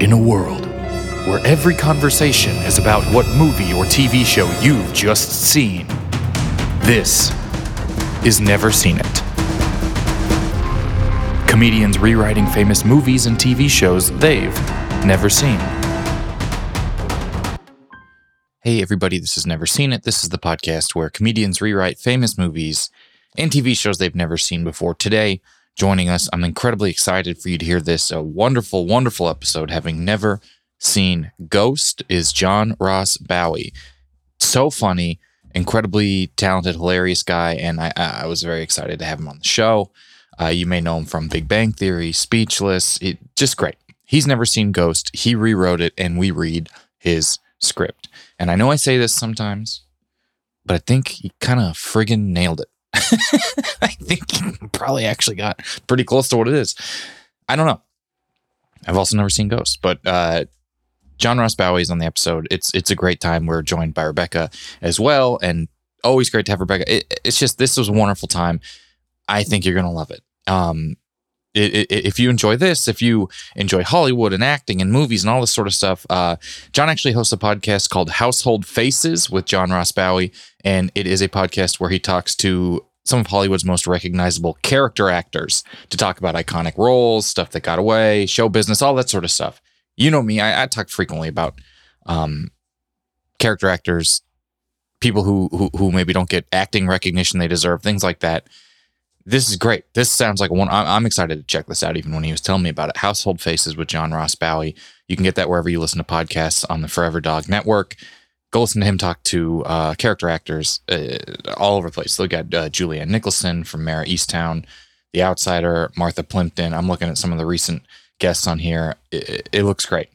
In a world where every conversation is about what movie or TV show you've just seen, this is Never Seen It. Comedians rewriting famous movies and TV shows they've never seen. Hey, everybody, this is Never Seen It. This is the podcast where comedians rewrite famous movies and TV shows they've never seen before. Today, joining us, I'm incredibly excited for you to hear this a wonderful, wonderful episode. Having never seen Ghost is John Ross Bowie. So funny, incredibly talented, hilarious guy, and I, I was very excited to have him on the show. Uh, you may know him from Big Bang Theory, Speechless, it, just great. He's never seen Ghost. He rewrote it, and we read his script. And I know I say this sometimes, but I think he kind of friggin' nailed it. I think he probably actually got pretty close to what it is. I don't know. I've also never seen Ghost, but uh, John Ross Bowie is on the episode. It's it's a great time. We're joined by Rebecca as well, and always great to have Rebecca. It, it's just this was a wonderful time. I think you're gonna love it. Um, it, it, if you enjoy this, if you enjoy Hollywood and acting and movies and all this sort of stuff, uh, John actually hosts a podcast called Household Faces with John Ross Bowie, and it is a podcast where he talks to some of Hollywood's most recognizable character actors to talk about iconic roles, stuff that got away, show business, all that sort of stuff. You know me, I, I talk frequently about um, character actors, people who, who who maybe don't get acting recognition they deserve, things like that this is great. This sounds like one. I'm excited to check this out. Even when he was telling me about it, Household Faces with John Ross Bowie. You can get that wherever you listen to podcasts on the Forever Dog Network. Go listen to him talk to uh, character actors uh, all over the place. Look at uh, Julianne Nicholson from Mare Easttown, The Outsider, Martha Plimpton. I'm looking at some of the recent guests on here. It, it looks great,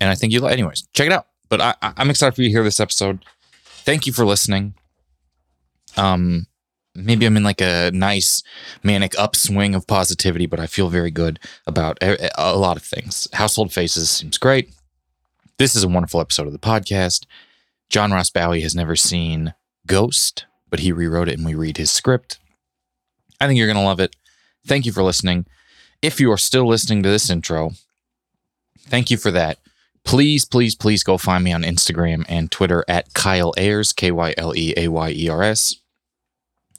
and I think you. Anyways, check it out. But I, I'm excited for you to hear this episode. Thank you for listening. Um, maybe I'm in like a nice manic upswing of positivity, but I feel very good about a, a, lot of things. Household Faces seems great. This is a wonderful episode of the podcast. John Ross Bowie has never seen Ghost, but he rewrote it and we read his script. I think you're going to love it. Thank you for listening. If you are still listening to this intro, thank you for that. Please, please, please go find me on Instagram and Twitter at Kyle Ayers, K Y L E A Y E R S.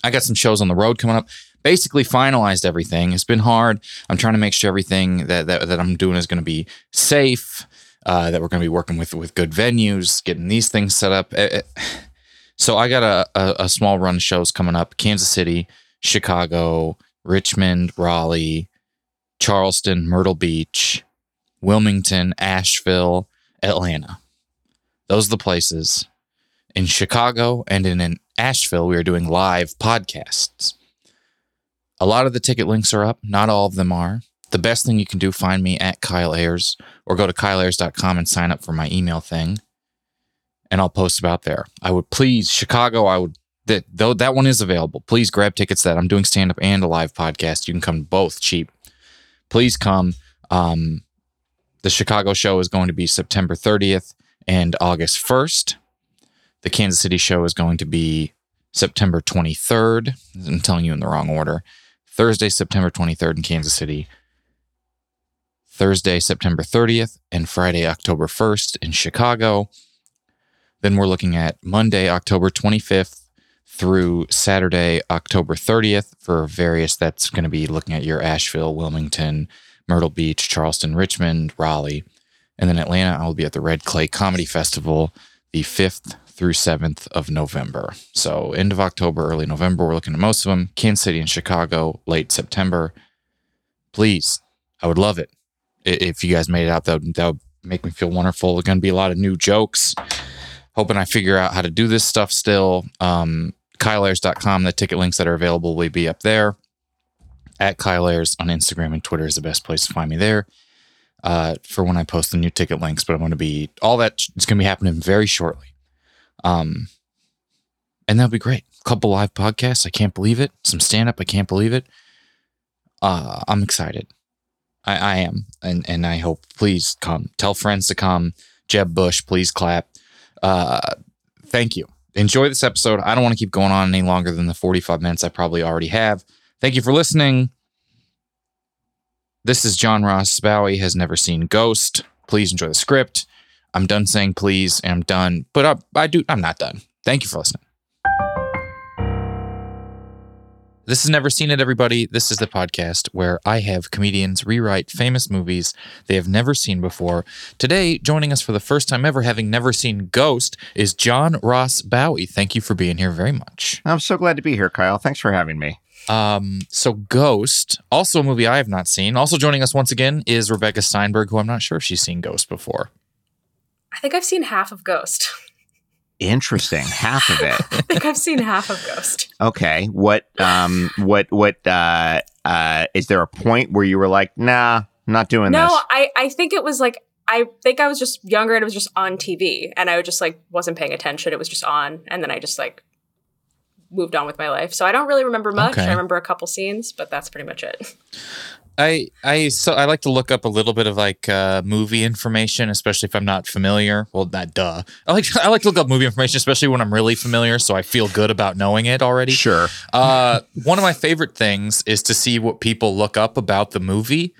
I got some shows on the road coming up. Basically, finalized everything. It's been hard. I'm trying to make sure everything that that, that I'm doing is going to be safe. Uh, that we're going to be working with with good venues, getting these things set up. Eh, eh. So I got a, a, a small run of shows coming up: Kansas City, Chicago, Richmond, Raleigh, Charleston, Myrtle Beach, Wilmington, Asheville, Atlanta. Those are the places. In Chicago and in, in Asheville, we are doing live podcasts. A lot of the ticket links are up, not all of them are. The best thing you can do, find me at Kyle Ayers or go to kyleayers.com and sign up for my email thing. And I'll post about there. I would please, Chicago, I would, that though that one is available. Please grab tickets that I'm doing stand up and a live podcast. You can come both cheap. Please come. Um, the Chicago show is going to be September 30th and August 1st. The Kansas City show is going to be September 23rd. I'm telling you in the wrong order. Thursday, September 23rd in Kansas City. Thursday, September 30th, and Friday, October 1st in Chicago. Then we're looking at Monday, October 25th through Saturday, October 30th for various. That's going to be looking at your Asheville, Wilmington, Myrtle Beach, Charleston, Richmond, Raleigh. And then Atlanta, I will be at the Red Clay Comedy Festival the 5th through 7th of November. So, end of October, early November, we're looking at most of them. Kansas City and Chicago, late September. Please, I would love it. If you guys made it out, that would, make me feel wonderful. There's going to be a lot of new jokes. Hoping I figure out how to do this stuff still. Um, KyleAyers.com, the ticket links that are available will be up there. At Kyle on Instagram and Twitter is the best place to find me there uh, for when I post the new ticket links. But I'm going to be all that it's going to be happening very shortly. Um, and that'll be great. A couple live podcasts. I can't believe it. Some stand up. I can't believe it. Uh, I'm excited. I, I am, and and I hope. Please come. Tell friends to come. Jeb Bush, please clap. Uh, thank you. Enjoy this episode. I don't want to keep going on any longer than the 45 minutes I probably already have. Thank you for listening. This is John Ross Bowie has never seen Ghost. Please enjoy the script. I'm done saying please, and I'm done. But I, I do. I'm not done. Thank you for listening. This is Never Seen It, everybody. This is the podcast where I have comedians rewrite famous movies they have never seen before. Today, joining us for the first time ever, having never seen Ghost, is John Ross Bowie. Thank you for being here very much. I'm so glad to be here, Kyle. Thanks for having me. Um, so Ghost, also a movie I have not seen. Also joining us once again is Rebecca Steinberg, who I'm not sure if she's seen Ghost before. I think I've seen half of Ghost. Interesting. Half of it. I think I've seen half of Ghost. Okay. What um what what uh uh is there a point where you were like, nah, not doing No, this? I, I think it was like I think I was just younger and it was just on TV and I was just like wasn't paying attention. It was just on and then I just like moved on with my life. So I don't really remember much. Okay. I remember a couple scenes, but that's pretty much it. I I so I like to look up a little bit of like uh, movie information, especially if I'm not familiar. Well, not duh. I like I like to look up movie information, especially when I'm really familiar, so I feel good about knowing it already. Sure. Uh, one of my favorite things is to see what people look up about the movie.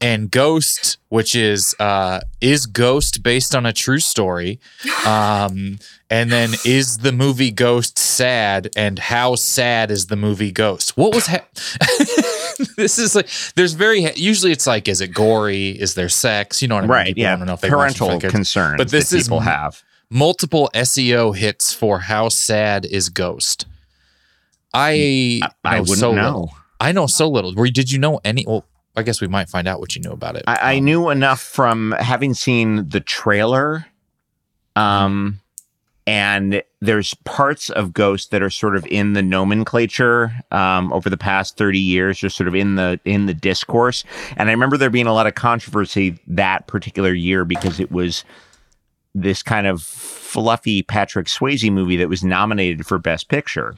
And Ghost, which is uh, is Ghost based on a true story, um, and then is the movie Ghost sad, and how sad is the movie Ghost? What was ha- this is like there's very usually it's like is it gory? Is there sex? You know what I mean? Right. People Yeah. wanna know if they Parental concerns But this is people have. multiple SEO hits for how sad is Ghost. I I know wouldn't so know. little. I know so little. Were did you know any? Well, I guess we might find out what you knew about it. I, I Um, knew enough from having seen the trailer. Um and there's parts of Ghost that are sort of in the nomenclature um, over the past 30 years, just sort of in the in the discourse. And I remember there being a lot of controversy that particular year because it was this kind of fluffy Patrick Swayze movie that was nominated for Best Picture.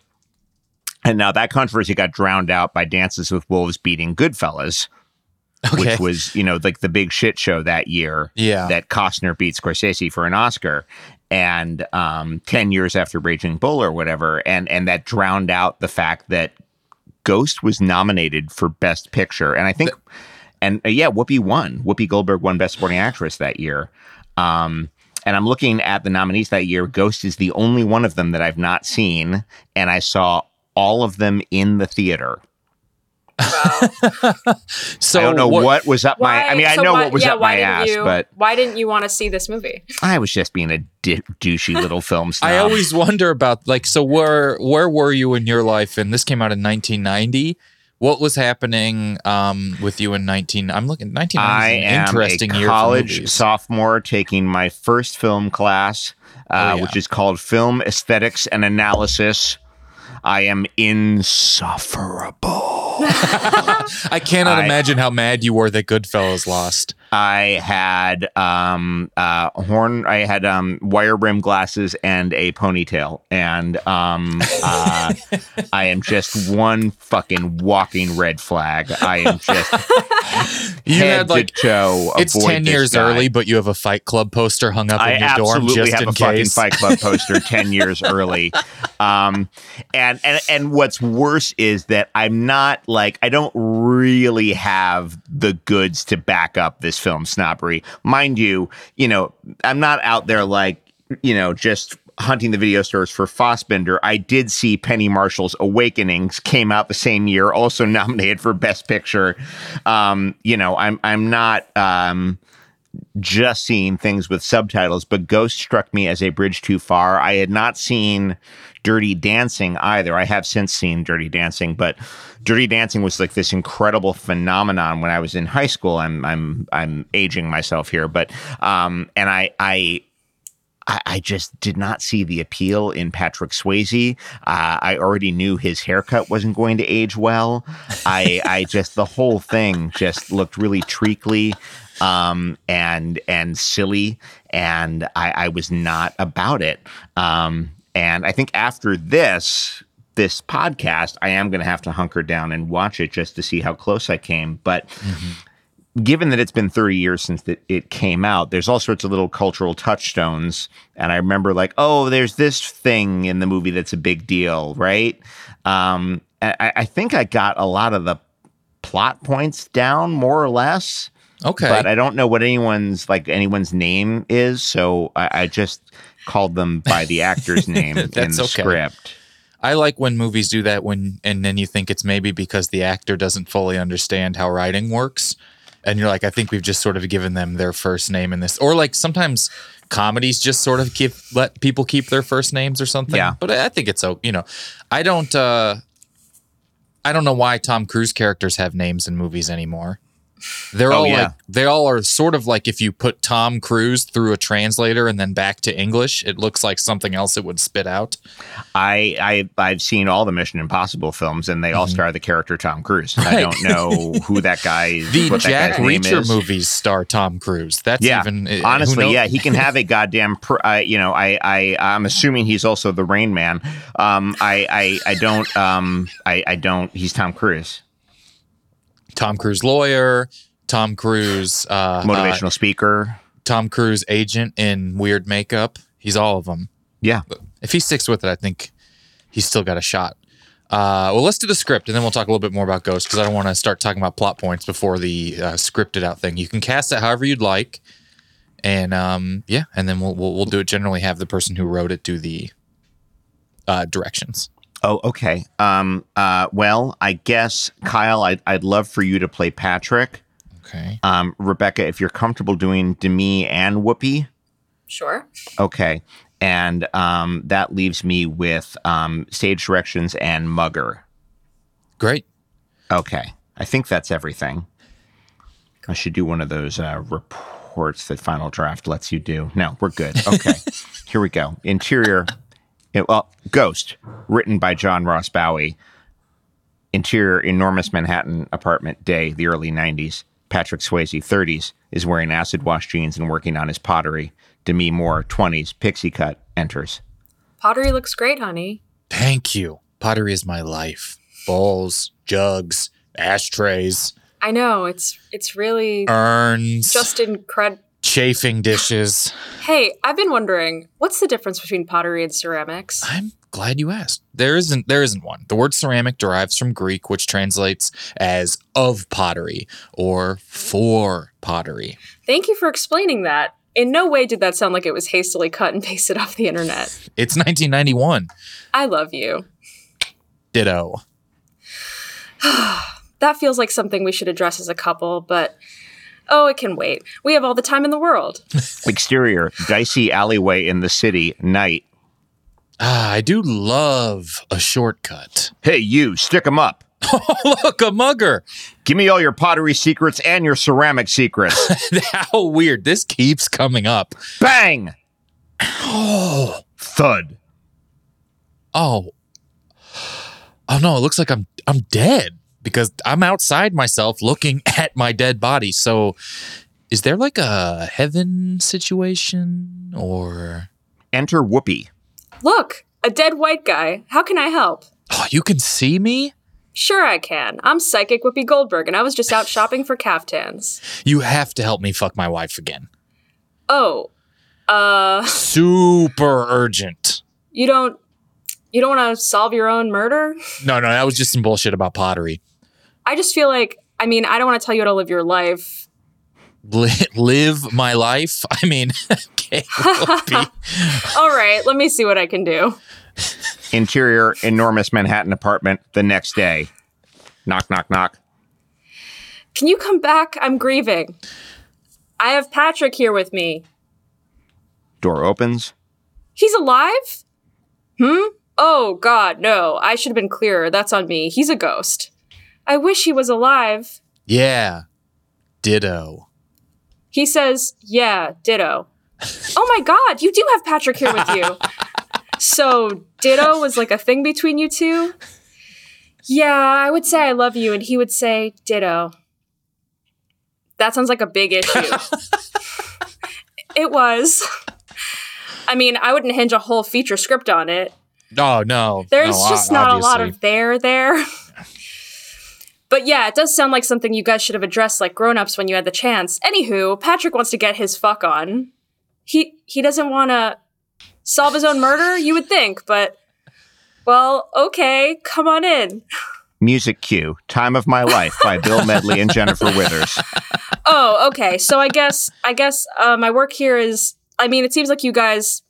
And now that controversy got drowned out by Dances with Wolves beating Goodfellas, okay. which was, you know, like the big shit show that year yeah. that Costner beat Scorsese for an Oscar, and um, ten years after Raging Bull or whatever, and and that drowned out the fact that Ghost was nominated for Best Picture, and I think, and uh, yeah, Whoopi won. Whoopi Goldberg won Best Supporting Actress that year. Um, and I'm looking at the nominees that year. Ghost is the only one of them that I've not seen, and I saw all of them in the theater. So I don't know what, was up Why, my. I mean, I know why- what was yeah, up why my didn't ass, you, but why didn't you want to see this movie? I was just being a di- douchey little film snob. I always wonder about like so where where were you in your life? And this came out in 1990. What was happening um, with you in 19? I'm looking 1990 I is an am interesting a year college sophomore taking my first film class, uh, Oh, yeah. which is called Film Aesthetics and Analysis. I am insufferable. I cannot I- imagine how mad you were that Goodfellas lost. I had um, uh, horn. I had um, wire brim glasses and a ponytail, and um, uh, I am just one fucking walking red flag. I am just You head had like to toe. it's 10 years guy. early, but you have a Fight Club poster hung up I in your dorm absolutely just have in a fucking case. Fight Club poster ten years early. Um, and and and what's worse is that I'm not like I don't really have the goods to back up this film snobbery, mind you. You know, I'm not out there like you know just hunting the video stores for Fassbinder, I did see Penny Marshall's Awakenings came out the same year, also nominated for Best Picture. Um, you know, I'm I'm not um, just seeing things with subtitles, but Ghost struck me as a bridge too far. I had not seen Dirty Dancing either. I have since seen Dirty Dancing, but Dirty Dancing was like this incredible phenomenon when I was in high school. I'm I'm I'm aging myself here, but um, and I I I, just did not see the appeal in Patrick Swayze. Uh, I already knew his haircut wasn't going to age well. I, I just the whole thing just looked really treacly um, and and silly, and I, I was not about it. Um, and I think after this this podcast, I am going to have to hunker down and watch it just to see how close I came. But given that it's been 30 years since it, it came out, there's all sorts of little cultural touchstones. And I remember, like, oh, there's this thing in the movie that's a big deal, right? Um, I, I think I got a lot of the plot points down more or less. Okay. But I don't know what anyone's like anyone's name is, so I, I just called them by the actor's name in the okay. script. I like when movies do that when and then you think it's maybe because the actor doesn't fully understand how writing works. And you're like, I think we've just sort of given them their first name in this. Or like sometimes comedies just sort of keep let people keep their first names or something. Yeah. But I I think it's. You know, I don't uh I don't know why Tom Cruise characters have names in movies anymore. They're Oh, all yeah. like they all are sort of like if you put Tom Cruise through a translator and then back to English, it looks like something else it would spit out. I, I I've seen all the Mission Impossible films, and they all star the character Tom Cruise. I Mm-hmm. Don't know who that guy. Is. the Jack guy's Reacher movies star Tom Cruise. That's Yeah, even uh, honestly, yeah, he can have a goddamn. Pr- uh, you know, I, I, I'm assuming he's also the Rain Man. Um, I, I, I don't, um, I, I don't. He's Tom Cruise, Tom Cruise lawyer, Tom Cruise uh, motivational uh, speaker. Tom Cruise agent in weird makeup. He's all of them. Yeah, If he sticks with it, I think he's still got a shot. Uh, well, let's do the script, and then we'll talk a little bit more about Ghost because I don't want to start talking about plot points before the uh, scripted out thing. You can cast it however you'd like, and um, yeah, and then we'll, we'll we'll do it. Generally, have the person who wrote it do the uh, directions. Oh, okay. Um, uh, well, I guess Kyle, I'd, I'd love for you to play Patrick. Okay. Um, Rebecca, if you're comfortable doing Demi and Whoopi, Sure. okay. And um, that leaves me with um, stage directions and Mugger. Great. Okay. I think that's everything. I should do one of those uh, reports that Final Draft lets you do. No, we're good. Okay. Here we go. Interior. It- well, Ghost, written by John Ross Bowie. Interior, enormous Manhattan apartment day, the early 90s. Patrick Swayze, 30s, is wearing acid wash jeans and working on his pottery. Demi Moore, 20s, pixie cut, enters. Pottery looks great, honey. Thank you. Pottery is my life. Bowls, jugs, ashtrays, I know it's it's really urns, just incredible. Chafing dishes. Hey, I've been wondering what's the difference between pottery and ceramics. I'm glad you asked. There isn't there isn't one. The word ceramic derives from Greek, which translates as of pottery or for pottery. Thank you for explaining that. In no way did that sound like it was hastily cut and pasted off the internet. It's 1991. I love you. Ditto. That feels like something we should address as a couple, but oh, it can wait. We have all the time in the world. Exterior, dicey alleyway in the city, night. Ah, I do love a shortcut. Hey, you, stick 'em up. Oh, look, a mugger. Give me all your pottery secrets and your ceramic secrets. How weird. This keeps coming up. Bang! Oh, Thud. oh. Oh no, it looks like I'm I'm dead because I'm outside myself looking at my dead body. So is there like a heaven situation or Enter Whoopi. Look, a dead white guy. How can I help? Oh, you can see me? Sure, I can. I'm psychic Whoopi Goldberg, and I was just out shopping for caftans. You have to help me fuck my wife again. Oh, uh, Super urgent. you don't, you don't want to solve your own murder? No, no, that was just some bullshit about pottery. I just feel like, I mean, I don't want to tell you how to live your life. li- live my life. I mean, okay, All right, let me see what I can do. Interior, enormous Manhattan apartment the next day. Knock, knock, knock. Can you come back? I'm grieving. I have Patrick here with me. Door opens. He's alive? Hmm? Oh, God, no. I should have been clearer. That's on me. He's a ghost. I wish he was alive. yeah, ditto. He says, Yeah, ditto. oh my God, you do have Patrick here with you. so, ditto was like a thing between you two? Yeah, I would say I love you, and he would say ditto. That sounds like a big issue. it was. I mean, I wouldn't hinge a whole feature script on it. Oh no, There's no, just not a lot of there there. But yeah, it does sound like something you guys should have addressed like grown-ups when you had the chance. Anywho, Patrick wants to get his fuck on. He he doesn't want to solve his own murder, you would think, but well, okay, come on in. Music cue. Time of My Life by Bill Medley and Jennifer Withers. Oh, okay. So I guess I guess uh, my work here is. I mean, it seems like you guys.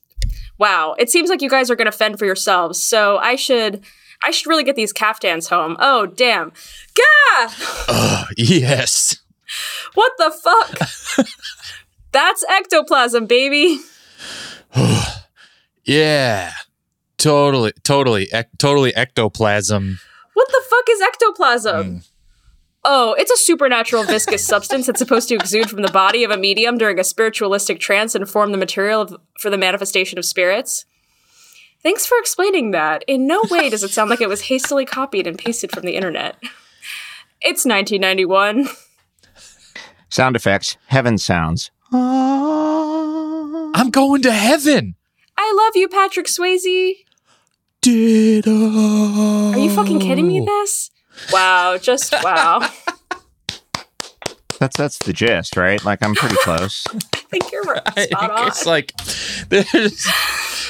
Wow, it seems like you guys are going to fend for yourselves. So I should. I should really get these caftans home. Oh, damn. Gah! Ugh, yes. What the fuck? That's ectoplasm, baby. Yeah. Totally, totally, ec- totally ectoplasm. What the fuck is ectoplasm? Mm. Oh, it's a supernatural viscous substance that's supposed to exude from the body of a medium during a spiritualistic trance and form the material of, for the manifestation of spirits. Thanks for explaining that. In no way does it sound like it was hastily copied and pasted from the internet. It's 1991. Sound effects. Heaven sounds. Ah. I'm going to heaven. I love you, Patrick Swayze. Ditto. Are you fucking kidding me? This? Wow, just wow. That's that's the gist, right? Like I'm pretty close. I think you're right. Spot on. It's like there's.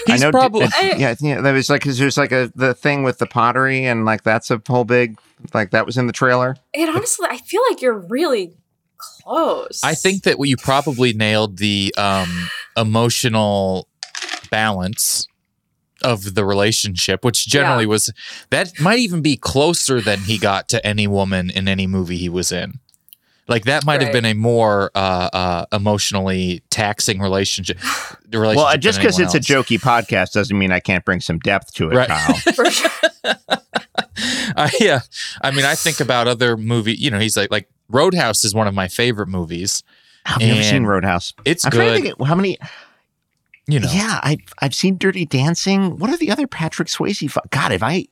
I know. probably. uh, yeah, yeah. That was like because there's like a the thing with the pottery and like that's a whole big like that was in the trailer. It honestly, I feel like you're really close. I think that you probably nailed the um, emotional balance of the relationship, which generally Yeah. was that might even be closer than he got to any woman in any movie he was in. Like that might have been a more uh, uh, emotionally taxing relationship. Relationship Well, uh, just because anyone it's a jokey podcast doesn't mean I can't bring some depth to it, Right. Kyle. for sure. I, yeah, I mean, I think about other movie. You know, he's like like Roadhouse is one of my favorite movies. I've never seen Roadhouse. It's I'm trying good. to think how many. you know, Yeah, I I've seen Dirty Dancing. What are the other Patrick Swayze? Fu- God, have I?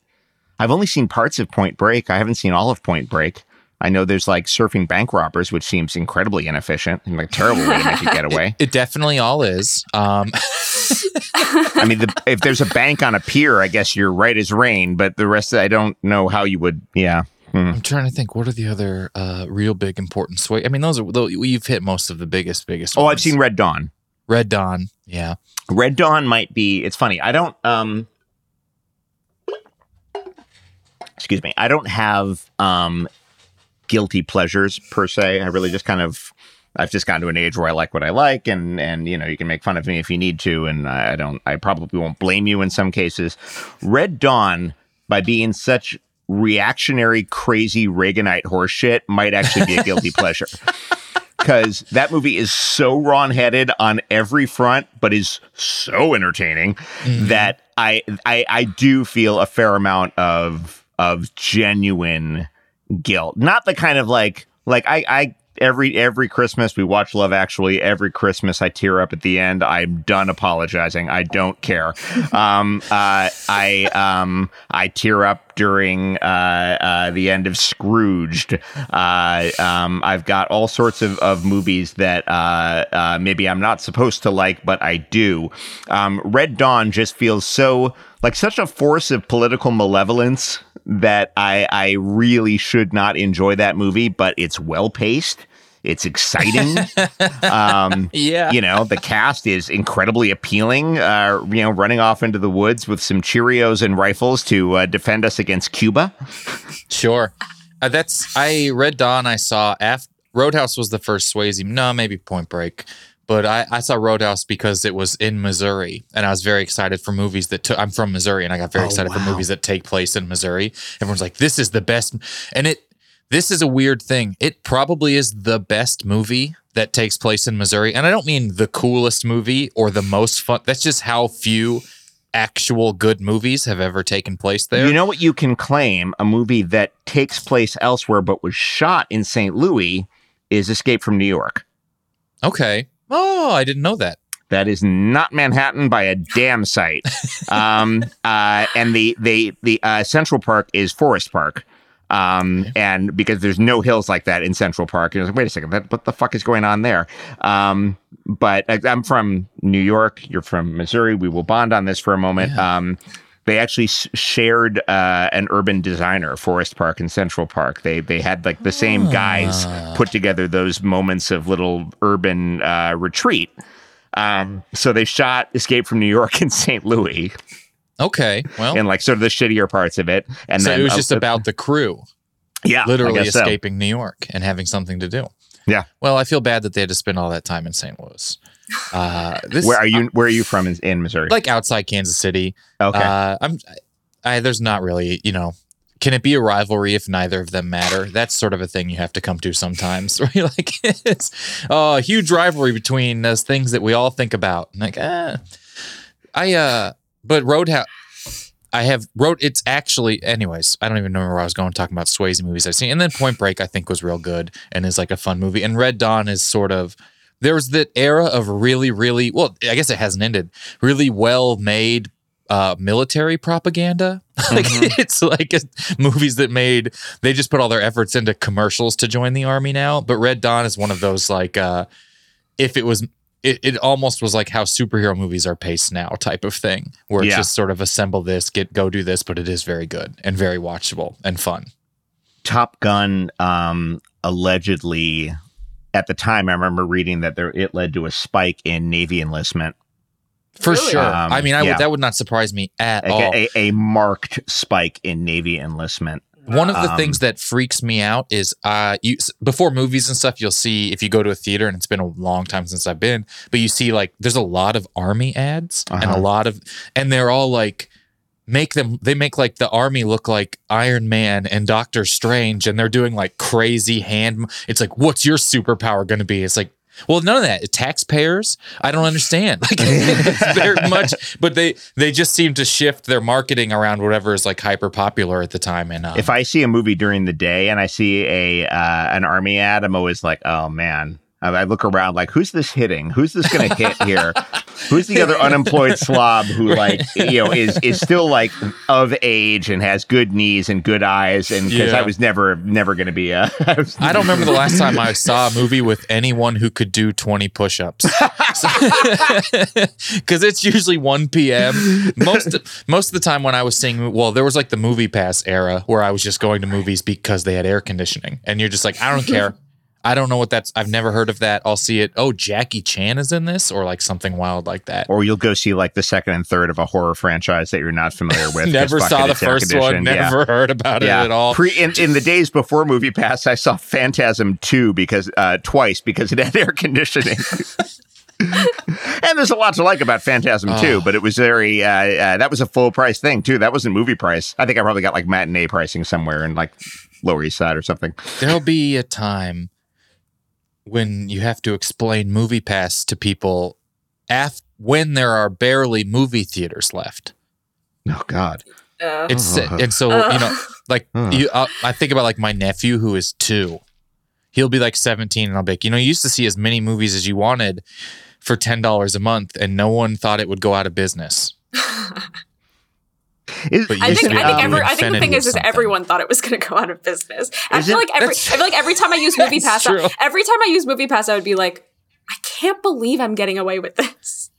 I've only seen parts of Point Break. I haven't seen all of Point Break. I know there's like surfing bank robbers, which seems incredibly inefficient and like terrible way to make a getaway. it definitely all is. Um, I mean, the, if there's a bank on a pier, I guess you're right as rain. But the rest, I don't know how you would. Yeah, Hmm. I'm trying to think. What are the other uh, real big important sway? I mean, those are those, you've hit most of the biggest, biggest. Oh, I've seen Red Dawn. Red Dawn. Yeah, Red Dawn might be. It's funny. I don't. Um. Excuse me. I don't have um, guilty pleasures per se. I really just kind of. I've just gotten to an age where I like what I like, and and you know you can make fun of me if you need to, and I don't. I probably won't blame you in some cases. Red Dawn, by being such reactionary, crazy Reaganite horseshit, might actually be a guilty pleasure because that movie is so wrong-headed on every front, but is so entertaining mm-hmm. that I, I I do feel a fair amount of of genuine guilt. Not the kind of like like I I every every Christmas we watch Love Actually. Every Christmas I tear up at the end. I'm done apologizing. I don't care. um, uh, I um I tear up during uh, uh, the end of Scrooged. Uh, um, I've got all sorts of, of movies that uh, uh, maybe I'm not supposed to like, but I do. Um, Red Dawn just feels so like such a force of political malevolence that I I really should not enjoy that movie, but it's well paced. It's exciting. um, yeah. you know, the cast is incredibly appealing. Uh, you know, running off into the woods with some Cheerios and rifles to uh, defend us against Cuba. Sure. Uh, that's I Red Dawn. I saw after Roadhouse was the first Swayze. No, maybe Point Break. But I, I saw Roadhouse because it was in Missouri, and I was very excited for movies that took. I'm from Missouri, and I got very Oh, excited for movies that take place in Missouri. Everyone's like, "This is the best," and it. This is a weird thing. It probably is the best movie that takes place in Missouri, and I don't mean the coolest movie or the most fun. That's just how few actual good movies have ever taken place there. You know what you can claim? A movie that takes place elsewhere but was shot in St. Louis is Escape from New York. okay. Oh, I didn't know that. That is not Manhattan by a damn sight. um, uh, and the the the uh, Central Park is Forest Park. Um, and because there's no hills like that in Central Park, and I was like, wait a second, that, what the fuck is going on there? Um, but I, I'm from New York. You're from Missouri. We will bond on this for a moment. Um, they actually s- shared uh, an urban designer, Forest Park and Central Park. They they had like the same guys put together those moments of little urban uh, retreat. Um, so they shot Escape from New York in St. Louis Okay. Well, and like sort of the shittier parts of it. And so then it was uh, just about the crew yeah, literally guess so. escaping New York and having something to do. Yeah. Well, I feel bad that they had to spend all that time in St. Louis. Uh, this, Where are you? Where are you from in, in Missouri? Like outside Kansas City. okay, Uh, I'm. I, there's not really, you know. Can it be a rivalry if neither of them matter? That's sort of a thing you have to come to sometimes. You're like, it's oh, a huge rivalry between those things that we all think about. Like, ah, I uh, but Roadhouse. I have wrote it's actually anyways, I don't even remember where I was going talking about Swayze movies I've seen. And then Point Break I think was real good and is like a fun movie. And Red Dawn is sort of there was that era of really, really well, I guess it hasn't ended, really well made uh military propaganda. like it's like uh, movies that made they just put all their efforts into commercials to join the army now. But Red Dawn is one of those like uh if it was it, it almost was like how superhero movies are paced now type of thing where it's Yeah. just sort of assemble this get go do this but it is very good and very watchable and fun Top Gun um, allegedly at the time I remember reading that there it led to a spike in Navy enlistment. for Really? sure Um, i mean I yeah. would that would not surprise me at Like all a, a, a marked spike in Navy enlistment. One of the Um, things that freaks me out is uh you before movies and stuff you'll see if you go to a theater and it's been a long time since I've been but you see like there's a lot of army ads and a Uh-huh. lot of and they're all like make them they make like the army look like Iron Man and Doctor Strange and they're doing like crazy hand it's like what's your superpower going to be? It's like well none of that. Taxpayers? I don't understand. Like it's very much but they they just seem to shift their marketing around whatever is like hyper popular at the time and uh, If I see a movie during the day and I see a uh, an army ad, I'm always like, oh man. I I look around like, who's this hitting? Who's this going to hit here? Who's the other unemployed slob who like you know is is still like of age and has good knees and good eyes? And because Yeah. I was never never going to be a. I, don't remember the last time I saw a movie with anyone who could do 20 push-ups. Cuz it's usually 1 p.m. Most most of the time when I was seeing well, there was like the movie pass era where I was just going to movies because they had air conditioning. And you're just like, I don't care. I don't know what that's I've never heard of that. I'll see it. Oh, Jackie Chan is in this or like something wild like that. Or you'll go see like the second and third of a horror franchise that you're not familiar with. never saw the first one, conditioned. Yeah. never heard about it at all. Pre in, in the days before Movie Pass, I saw Phantasm two because uh, twice because it had air conditioning. and there's a lot to like about Phantasm Oh. two, but it was very uh, uh, that was a full price thing too. That wasn't movie price. I think I probably got like matinee pricing somewhere in like Lower East Side or something. There'll be a time when you have to explain movie pass to people af- when there are barely movie theaters left. Oh God, Uh, It's Uh. and so you know, like Uh. you, uh, I think about like my nephew who is two. He'll be like seventeen, and I'll be like, you know, you used to see as many movies as you wanted for ten dollars a month, and no one thought it would go out of business. Is- I think to I think able every, I think the thing is is everyone thought it was going to go out of business. I feel it? like every I feel like every time I use Movie That's Pass, true. every time I use Movie Pass, I would be like, I can't believe I'm getting away with this.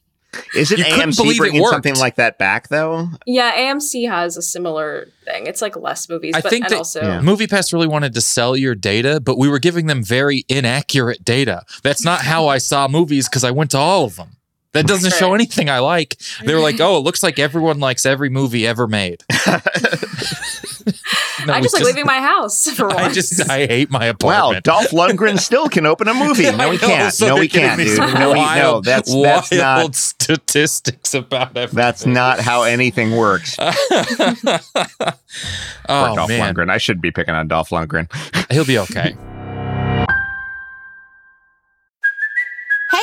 Is it You AMC believe bringing worked. something like that back though? Yeah, AMC has a similar thing. It's like less movies, I but think and that- also Yeah. MoviePass really wanted to sell your data, but we were giving them very inaccurate data. That's not how I saw movies because I went to all of them. That doesn't show anything I like. They were like, oh, it looks like everyone likes every movie ever made. No, I just like leaving my house for once. I just I hate my apartment. Well, apartment. Dolph Lundgren still can open a movie. No, I he know, can't. so no, they're he giving can't, me dude. some No, he, no, wild- that's wild not statistics about everything. that's not how anything works. oh Dolph man, Lundgren. I should be picking on Dolph Lundgren. he'll be okay.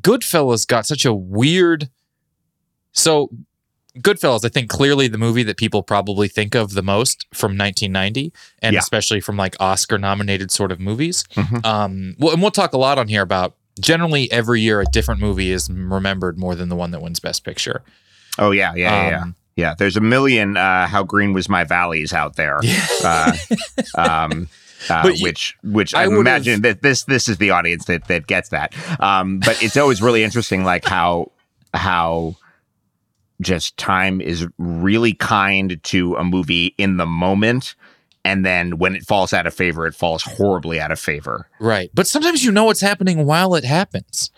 Goodfellas got such a weird so Goodfellas, I think clearly the movie that people probably think of the most from 1990, and Yeah. especially from like Oscar nominated sort of movies. Mhm. Um, well, and we'll talk a lot on here about generally every year a different movie is remembered more than the one that wins Best Picture. Oh yeah, yeah, yeah, yeah. Um, Yeah, there's a million uh, "How Green Was My Valleys" out there, uh, um, uh, But you- which which I I, imagine that this this is the audience that that gets that. Um, but it's always really interesting, like how how just time is really kind to a movie in the moment, and then when it falls out of favor, it falls horribly out of favor. Right. But sometimes you know what's happening while it happens.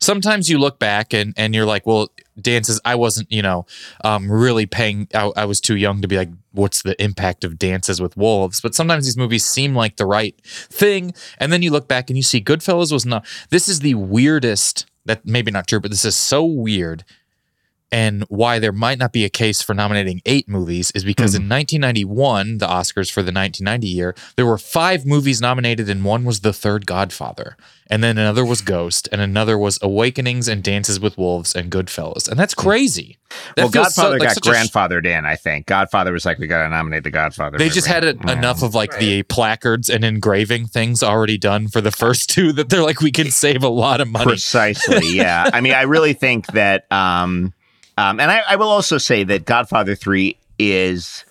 Sometimes you look back and, and you're like, well, dances, I wasn't, you know, um, really paying, I, I was too young to be like, what's the impact of dances with wolves? But sometimes these movies seem like the right thing. And then you look back and you see Goodfellas was not, this is the weirdest, that maybe not true, but this is so weird. And why there might not be a case for nominating eight movies is because in 1991, the Oscars for the 1990 year, there were five movies nominated, and one was The Third Godfather, and then another was Ghost, and another was Awakenings and Dances with Wolves and Goodfellas, and that's crazy. That well, feels so- Godfather like got such a sh- grandfathered in. I think Godfather was like, we got to nominate the Godfather. They movie. just had it, enough of like the placards and engraving things already done for the first two that they're like, we can save a lot of money. Precisely. Yeah. I mean, I really think that, um, um, and I, I will also say that Godfather 3 is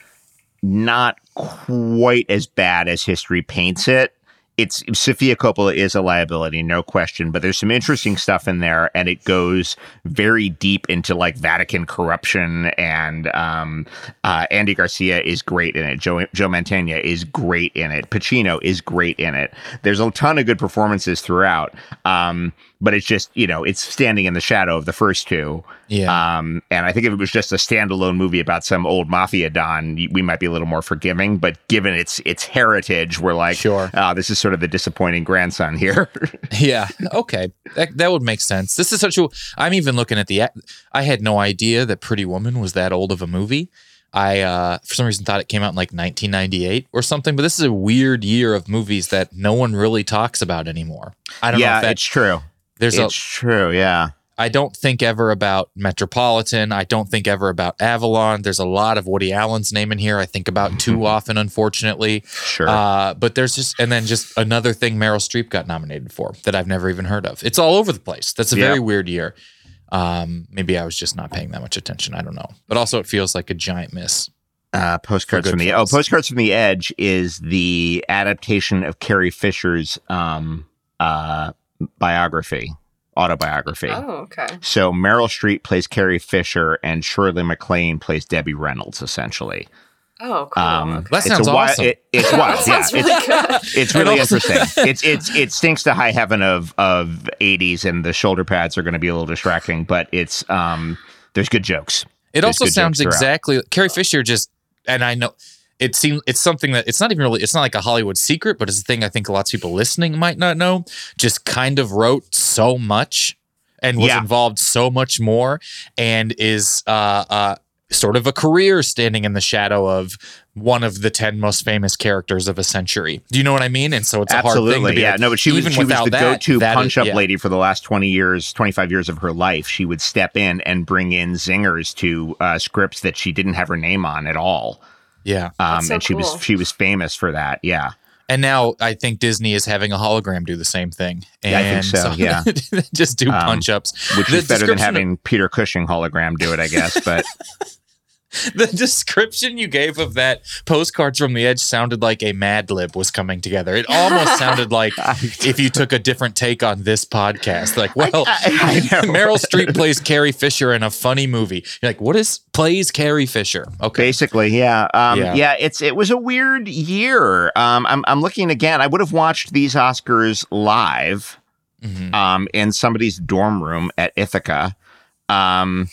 not quite as bad as history paints it. It's Sofia Coppola is a liability, no question, but there's some interesting stuff in there, and it goes very deep into like Vatican corruption. And um, uh, Andy Garcia is great in it. Joe Joe Mantegna is great in it. Pacino is great in it. There's a ton of good performances throughout, um, but it's just you know it's standing in the shadow of the first two. Yeah. Um, and I think if it was just a standalone movie about some old mafia don, we might be a little more forgiving. But given its its heritage, we're like, Sure. "Ah, this is sort of the disappointing grandson here. Yeah. Okay. That, that would make sense. This is such a. I'm even looking at the. I had no idea that Pretty Woman was that old of a movie. I, uh, for some reason, thought it came out in like 1998 or something. But this is a weird year of movies that no one really talks about anymore. I don't know yeah, it's true. there's it's a. true. Yeah. I don't think ever about Metropolitan. I don't think ever about Avalon. There's a lot of Woody Allen's name in here. I think about too often, unfortunately. Sure. Uh, but there's just, and then just another thing Meryl Streep got nominated for that I've never even heard of. It's all over the place. That's a Yeah. very weird year. Um, maybe I was just not paying that much attention. I don't know. But also, it feels like a giant miss. Uh, postcards from the oh, postcards from the edge is the adaptation of Carrie Fisher's um, uh, biography, autobiography. Oh, okay. So Meryl Streep plays Carrie Fisher, and Shirley MacLaine plays Debbie Reynolds, essentially. Oh, cool. Um, okay. That it's sounds a wi- awesome. It, it's wild. yeah, Sounds it's, really good. it's really interesting. It's it's it stinks to high heaven of of 80s, and the shoulder pads are going to be a little distracting, but it's um there's good jokes. It There's also sounds jokes throughout. exactly Carrie Fisher just, and I know it seems it's something that it's not even really, it's not like a Hollywood secret, but it's a thing I think lots of people listening might not know. Just kind of wrote so much and was Yeah. involved so much more and is uh, uh, sort of a career standing in the shadow of one of the 10 most famous characters of a century. Do you know what I mean? And so it's a hard thing Absolutely, to be yeah. like, no, but she was she was the that, go-to that punch-up yeah. lady for the last twenty years, twenty-five years of her life. She would step in and bring in zingers to uh, scripts that she didn't have her name on at all. Yeah. Um, so and she cool. was she was famous for that. Yeah. And now I think Disney is having a hologram do the same thing. And Yeah, I think so, yeah. just do Um, punch ups. Which The is better than description of- having Peter Cushing hologram do it, I guess. But the description you gave of that postcards from the edge sounded like a Mad Lib was coming together. It almost sounded like if you took a different take on this podcast. Like, well, I know. Meryl Streep plays Carrie Fisher in a funny movie. You're like, what is plays Carrie Fisher? Okay. Basically, yeah. Um, Yeah. yeah. it's it was a weird year. Um, I'm I'm looking again. I would have watched these Oscars live Mhm. um, in somebody's dorm room at Ithaca. Um,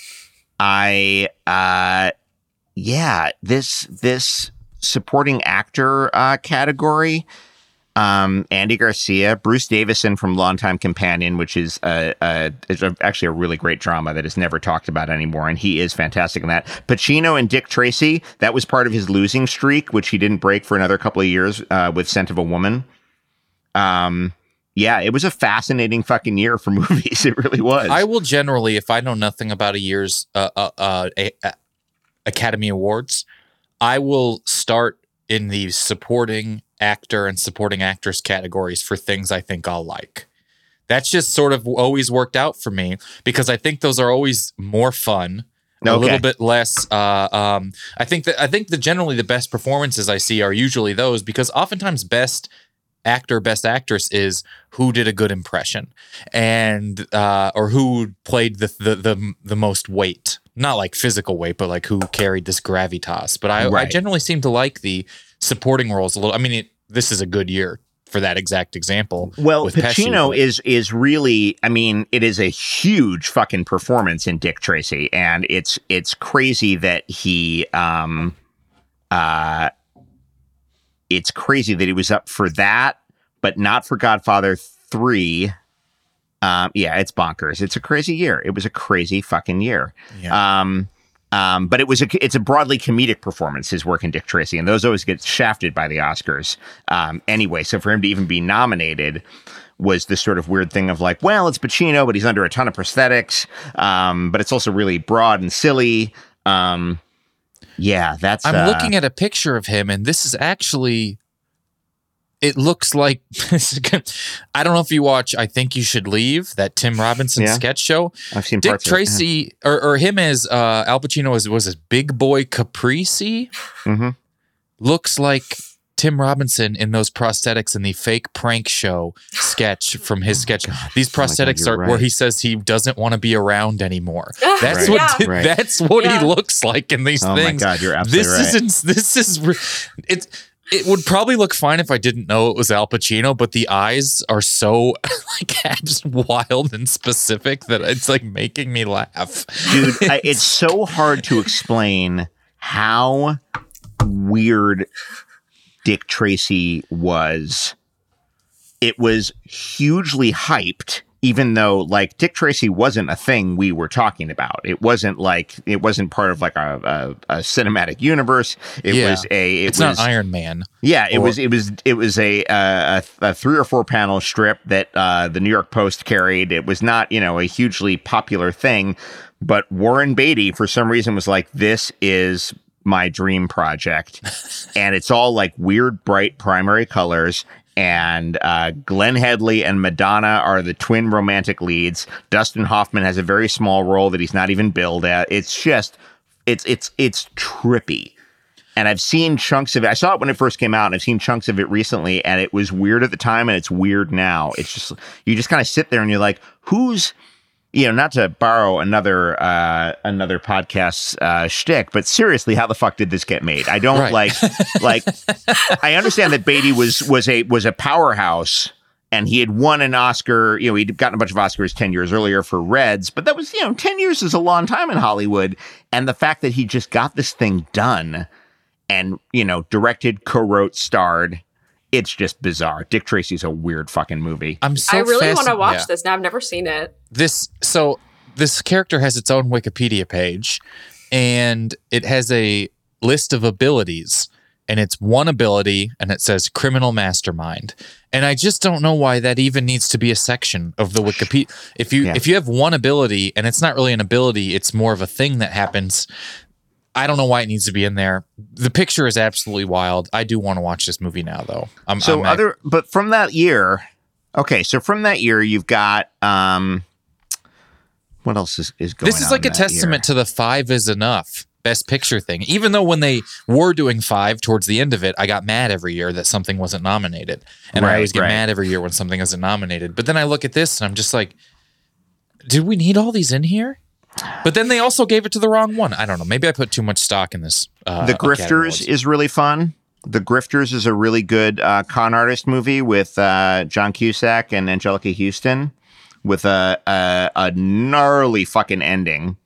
I uh, yeah, this this supporting actor uh, category. Um, Andy Garcia, Bruce Davison from Longtime Companion, which is a, is a, actually a really great drama that is never talked about anymore, and he is fantastic in that. Pacino and Dick Tracy, that was part of his losing streak, which he didn't break for another couple of years uh, with Scent of a Woman. Um, yeah, it was a fascinating fucking year for movies. It really was. I will generally, if I know nothing about a year's uh, uh, uh, a, a- Academy Awards, I will start in the supporting actor and supporting actress categories for things I think I'll like. That's just sort of always worked out for me because I think those are always more fun. A little bit less. Uh, um, I think that I think that generally the best performances I see are usually those because oftentimes best actor, best actress is who did a good impression and uh, or who played the, the the the most weight, not like physical weight, but like who carried this gravitas. But I, I generally seem to like the supporting roles a little. I mean, it, this is a good year for that exact example. Well, with Pesci, Pacino but- is is really I mean, it is a huge fucking performance in Dick Tracy and it's it's crazy that he um uh it's crazy that he was up for that but not for Godfather 3. Um yeah, it's bonkers. It's a crazy year. It was a crazy fucking year. Yeah. Um um, but it was a it's a broadly comedic performance. His work in Dick Tracy, and those always get shafted by the Oscars. Um, anyway, so for him to even be nominated was this sort of weird thing of like, well, it's Pacino, but he's under a ton of prosthetics. Um, but it's also really broad and silly. Um, yeah, that's. I'm uh, looking at a picture of him, and this is actually. It looks like I don't know if you watch. I think you should leave that Tim Robinson Yeah. sketch show. I've seen Dick parts of it, yeah. Tracy or, or him as uh, Al Pacino was was his big boy Caprese. Mhm. Looks like Tim Robinson in those prosthetics in the fake prank show sketch from his sketch. These Oh God, prosthetics you're are where he says he doesn't want to be around anymore. That's Right. what Yeah. Right. that's what Yeah. he looks like in these things. Oh my. God, you're absolutely this right. isn't this is re- it's it would probably look fine if I didn't know it was Al Pacino, but the eyes are so like abs- wild and specific that it's like making me laugh. dude I, it's so hard to explain how weird dick tracy was it was hugely hyped even though like dick tracy wasn't a thing we were talking about it wasn't like it wasn't part of like a, a, a cinematic universe it Yeah. was a it it's was not Iron Man. yeah, it Or- was it was it was a, a a three or four panel strip that uh, the New York Post carried. It was not you know a hugely popular thing, but Warren Beatty for some reason was like, "This is my dream project," and it's all like weird, bright primary colors. And uh, Glenn Headley and Madonna are the twin romantic leads. Dustin Hoffman has a very small role that he's not even billed at. It's just, it's it's it's trippy and I've seen chunks of it. I saw it when it first came out, and I've seen chunks of it recently, and it was weird at the time, and it's weird now. It's just you just kind of sit there and you're like, who's you know, not to borrow another uh another podcast's uh shtick, but seriously, how the fuck did this get made? I don't Right. like like I understand that Beatty was was a was a powerhouse and he had won an Oscar. You know, he'd gotten a bunch of Oscars 10 years earlier for Reds, but that was, you know, 10 years is a long time in Hollywood. And the fact that he just got this thing done and, you know, directed, co wrote, starred it's just bizarre. Dick Tracy's a weird fucking movie. I'm so I really want to watch yeah. this. Now I've never seen it. this so this character has its own Wikipedia page and it has a list of abilities and it's one ability and it says criminal mastermind and I just don't know why that even needs to be a section of the Wikipedia if you Yeah. if you have one ability and it's not really an ability it's more of a thing that happens I don't know why it needs to be in there. The picture is absolutely wild. I do want to watch this movie now though. I'm So I'm other, but from that year, okay. So from that year, you've got um, what else is, is going? this is like a testament to the five is enough best picture thing even though when they were doing five towards the end of it i got mad every year that something wasn't nominated and i always get right. mad every year when something isn't nominated but then i look at this and i'm just like did we need all these in here but then they also gave it to the wrong one i don't know maybe i put too much stock in this uh, the Grifters is really fun. The Grifters is a really good uh, con artist movie with uh, John Cusack and Anjelica Huston, with a a, a gnarly fucking ending.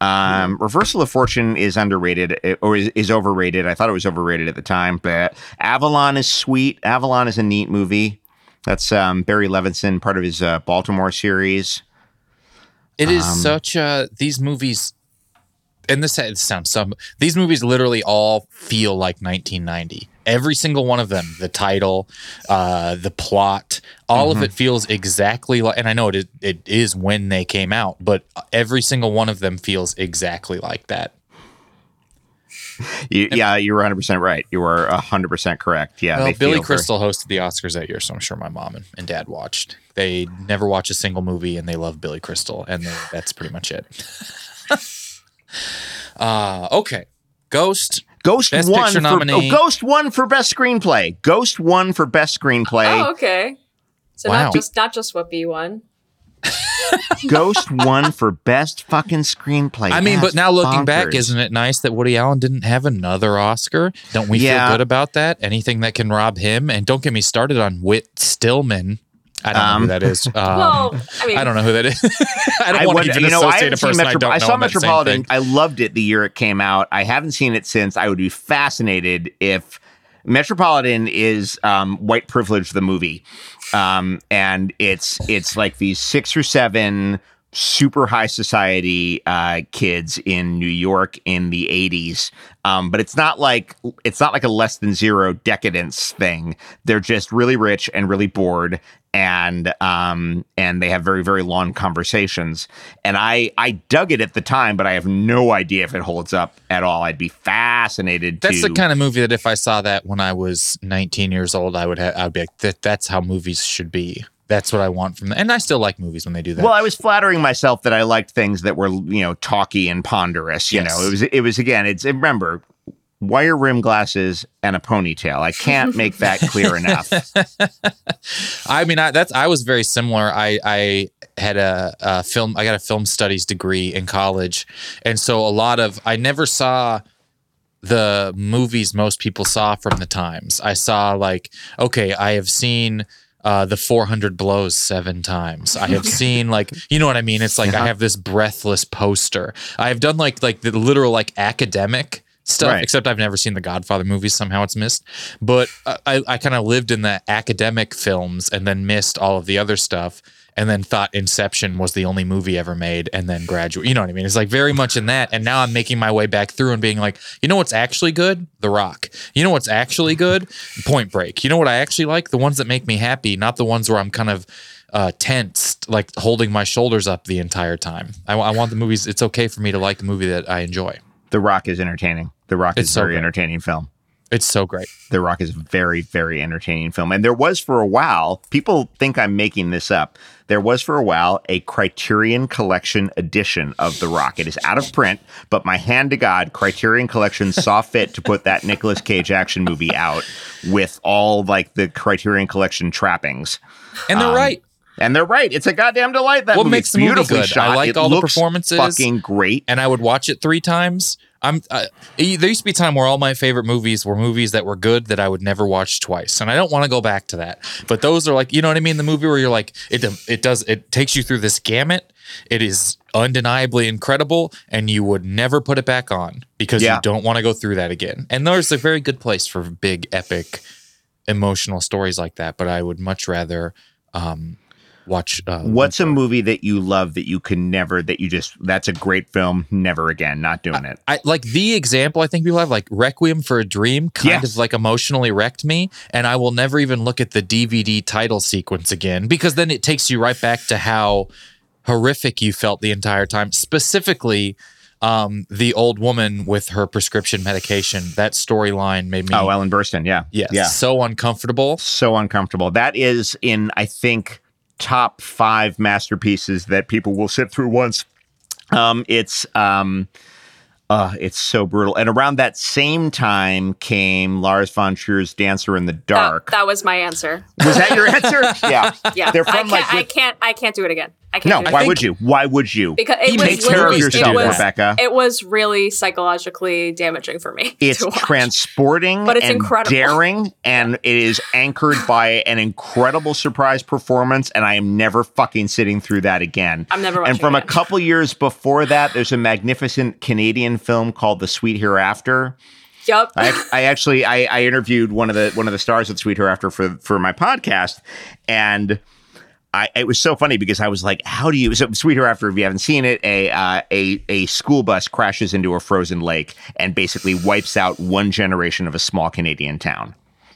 Um, Reversal of Fortune is underrated eh, or is, is overrated. I thought it was overrated at the time, but Avalon is sweet. Avalon is a neat movie. That's um, Barry Levinson, part of his uh, Baltimore series. It is Um, such a these movies, and this sounds some. These movies literally all feel like 1990. Every single one of them, the title, uh, the plot, all Mm-hmm. of it feels exactly like. And I know it it is when they came out, but every single one of them feels exactly like that. You, yeah, you were 100 percent right. You were 100 percent correct. Yeah, well, Billy feel very- Crystal hosted the Oscars that year, so I'm sure my mom and, and dad watched. They never watch a single movie, and they love Billy Crystal, and they, that's pretty much it. uh, okay, Ghost. Ghost Best won for nominee. oh, Ghost won for best screenplay. Ghost won for best screenplay. Oh, okay. So Wow. not just not just what B won. Ghost won for best fucking screenplay. I mean, That's but now looking back, isn't it nice that Woody Allen didn't have another Oscar? Don't we Yeah. feel good about that? Anything that can rob him, and don't get me started on Whit Stillman. I don't know Um, who that is. Um, well, I mean, I don't know who that is. I don't I want to even you know, I associate a haven't seen person I don't. I saw in Metropolitan. I loved it the year it came out. I haven't seen it since. I would be fascinated if Metropolitan is um, white privilege the movie, um, and it's it's like these six or seven super high society uh, kids in New York in the 80s. Um, but it's not like it's not like a less than zero decadence thing. They're just really rich and really bored and um and they have very very long conversations and i i dug it at the time but i have no idea if it holds up at all i'd be fascinated That's to the kind of movie that if I saw that when I was 19 years old, I would have. I'd be like, that, "That's how movies should be. That's what I want from them." And I still like movies when they do that. well i was flattering myself that i liked things that were you know talky and ponderous you Yes. know it was it was again it's remember wire rim glasses and a ponytail i can't make that clear enough I mean, I, that's I was very similar. I I had a, a film. I got a film studies degree in college, and so a lot of I never saw the movies most people saw from the times. I saw like, okay, I have seen uh, the 400 blows seven times. I have seen like, you know what I mean? It's like I have this breathless poster. I have done like like the literal like academic stuff, Right. except I've never seen the Godfather movies. Somehow it's missed. But I, I kind of lived in the academic films and then missed all of the other stuff. And then thought Inception was the only movie ever made, and then graduate. You know what I mean? It's like very much in that. And now I'm making my way back through and being like, you know what's actually good? The Rock. You know what's actually good? Point Break. You know what I actually like? The ones that make me happy, not the ones where I'm kind of uh, tensed, like holding my shoulders up the entire time. I, I want the movies. It's okay for me to like the movie that I enjoy. the rock is entertaining the rock It's is so very entertaining film It's so great. The Rock is a very, very entertaining film. And there was for a while, people think I'm making this up. There was for a while a Criterion Collection edition of The Rock. It is out of print, but my hand to God, Criterion Collection saw fit to put that Nicolas Cage action movie out with all like the Criterion Collection trappings. And they're Um, right. And they're right. It's a goddamn delight. That What movie. makes It's the movie beautifully good? I shot. like It all the performances. Fucking great. and I would watch it three times. I'm uh, there used to be a time where all my favorite movies were movies that were good that I would never watch twice, and I don't want to go back to that. But those are like, you know what I mean? The movie where you're like, it it does it takes you through this gamut. It is undeniably incredible, and you would never put it back on because Yeah. you don't want to go through that again. And there's a very good place for big epic emotional stories like that. But I would much rather um, watch. Uh, What's a movie that you love that you can never that you just that's a great film, never again, not doing it. I like the example I think people have like Requiem for a Dream kind of like emotionally wrecked me and I will never even look at the DVD title sequence again because then it takes you right back to how horrific you felt the entire time specifically um the old woman with her prescription medication that storyline made me Oh, Ellen Burstyn, yeah. yes, Yeah. so uncomfortable so uncomfortable. That is in, I think, top five masterpieces that people will sit through once. Um, it's um, uh, it's so brutal. And around that same time came Lars von Trier's Dancer in the Dark. that was my answer. Was that your answer? yeah. Yeah, They're I from can't. like I can't. I can't do it again. I can't. No, why would you? Why would you? Because He it was takes care of yourself, it was, Rebecca. It was really psychologically damaging for me. It's transporting But it's and incredible. daring, and it is anchored by an incredible surprise performance. And I am never fucking sitting through that again. I'm never And from a couple years before that, there's a magnificent Canadian film called The Sweet Hereafter. Yup. I, I actually I, I interviewed one of the one of the stars of Sweet Hereafter for for my podcast, and I it was so funny because I was like, how do you so Sweet Hereafter? If you haven't seen it, a uh, a a school bus crashes into a frozen lake and basically wipes out one generation of a small Canadian town.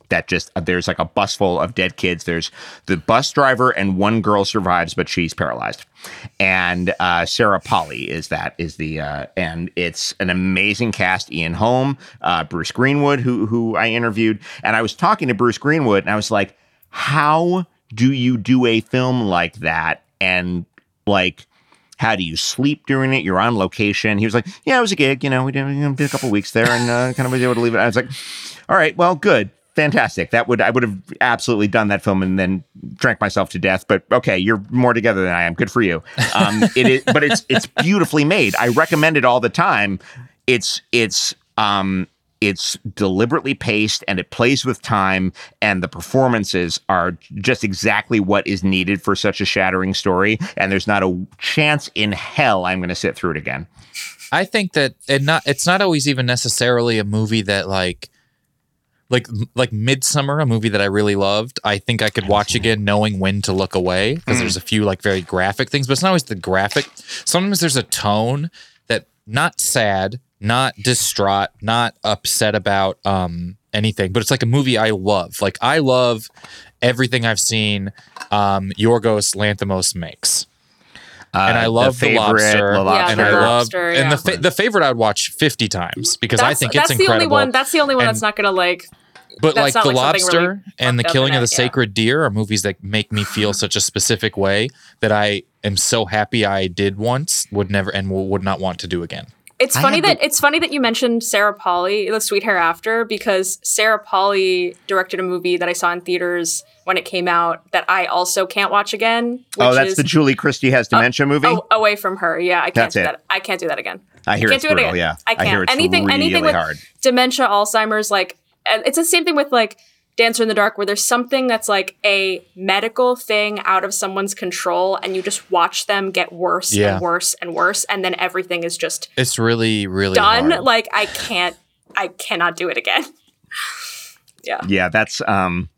That just there's like a bus full of dead kids. There's the bus driver and one girl survives, but she's paralyzed. And uh, Sarah Polley is that is the uh, and it's an amazing cast. Ian Holm, uh, Bruce Greenwood, who who I interviewed, and I was talking to Bruce Greenwood, and I was like, how do you do a film like that? And like, how do you sleep during it? You're on location. He was like, yeah, it was a gig. You know, we did, you did a couple weeks there and uh, kind of was able to leave it. I was like, all right, well, good. Fantastic. That would I would have absolutely done that film and then drank myself to death. But okay, you're more together than I am. Good for you. Um, it is, but it's it's beautifully made. I recommend it all the time. It's it's um it's deliberately paced and it plays with time and the performances are just exactly what is needed for such a shattering story and there's not a chance in hell I'm going to sit through it again. I think that and not it's not always even necessarily a movie that like like like Midsummer, a movie that I really loved. I think I could watch mm-hmm. again knowing when to look away because there's mm. a few like very graphic things, but it's not always the graphic. Sometimes there's a tone that not sad, not distraught, not upset about um anything, but it's like a movie I love. Like I love everything I've seen um Yorgos Lanthimos makes and I Uh, love the, favorite, lobster, The Yeah, and The I love Lobster, and the fa- the favorite I'd watch fifty times because I That's- think that's it's the only one. That's the only one And- that's not gonna like. but that's like not the like something lobster really and the killing of the it, yeah. sacred deer are movies that make me feel such a specific way that I am so happy I did once, would never and would not want to do again. It's I funny that the- it's funny that you mentioned Sarah Polley, The Sweet Hereafter, because Sarah Polley directed a movie that I saw in theaters when it came out that I also can't watch again. Oh, which Oh, that's the Julie Christie has dementia movie. Oh, away from her. Yeah, I can't That's do it. that. I can't do that again. I hear can't it's do it again. Yeah, I can't. hear it's anything, really anything with hard. dementia, Alzheimer's, like, it's the same thing with like Dancer in the Dark, where there's something that's like a medical thing out of someone's control, and you just watch them get worse Yeah. and worse and worse, and then everything is just It's really, really done. hard. Like, I can't, I cannot do it again. yeah. Yeah, that's um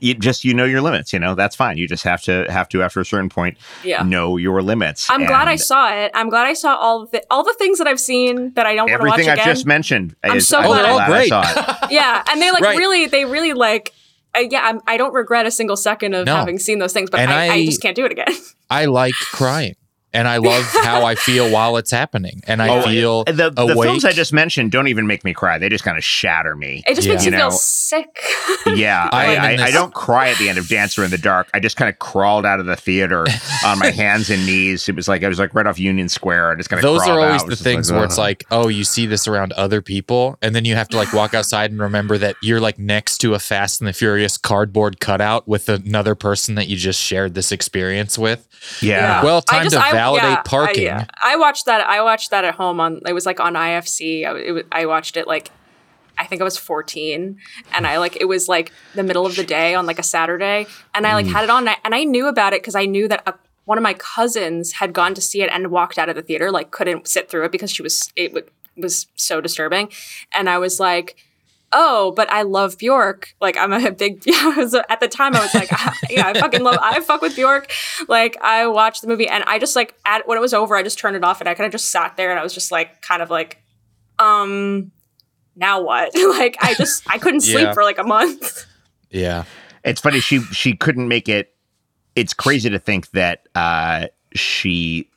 you just you know your limits, you know, that's fine. You just have to have to after a certain point Yeah. know your limits. I'm glad I saw it. I'm glad I saw all the all the things that I've seen that I don't want to watch everything again. I've just mentioned. I'm is, so I'm glad they're all I great. saw it. yeah, and they like Right. really, they really like. Uh, yeah, I'm, I don't regret a single second of No. having seen those things, but I, I, I- just can't do it again. I like crying. And I love how I feel while it's happening. And I Oh, feel uh, the, the films I just mentioned don't even make me cry. They just kind of shatter me. It just Yeah. makes you You feel sick. Yeah, I I, I, I don't cry at the end of Dancer in the Dark. I just kind of crawled out of the theater on my hands and knees. It was like I was like right off Union Square. I just kind of those are always out. the It's just things where it's like, oh, you see this around other people, and then you have to like walk outside and remember that you're like next to a Fast and the Furious cardboard cutout with another person that you just shared this experience with. yeah. Well, I time just- to I- validate yeah, I- parking. yeah. I, watched that. I watched that at home on. It was like on IFC. I, it was, I watched it like. I think I was 14 and I like it was like the middle of the day on like a Saturday and I like mm. had it on and I, and I knew about it because I knew that a, one of my cousins had gone to see it and walked out of the theater like couldn't sit through it because she was it w- was so disturbing and I was like oh, but I love Bjork. Like I'm a big yeah. I was, at the time I was like, yeah, I fucking love. I fuck with Bjork. Like I watched the movie and I just like at when it was over, I just turned it off and I kind of just sat there and I was just like, kind of like, um, now what? like I just I couldn't sleep Yeah. for like a month. Yeah. It's funny she she couldn't make it. It's crazy to think that uh, she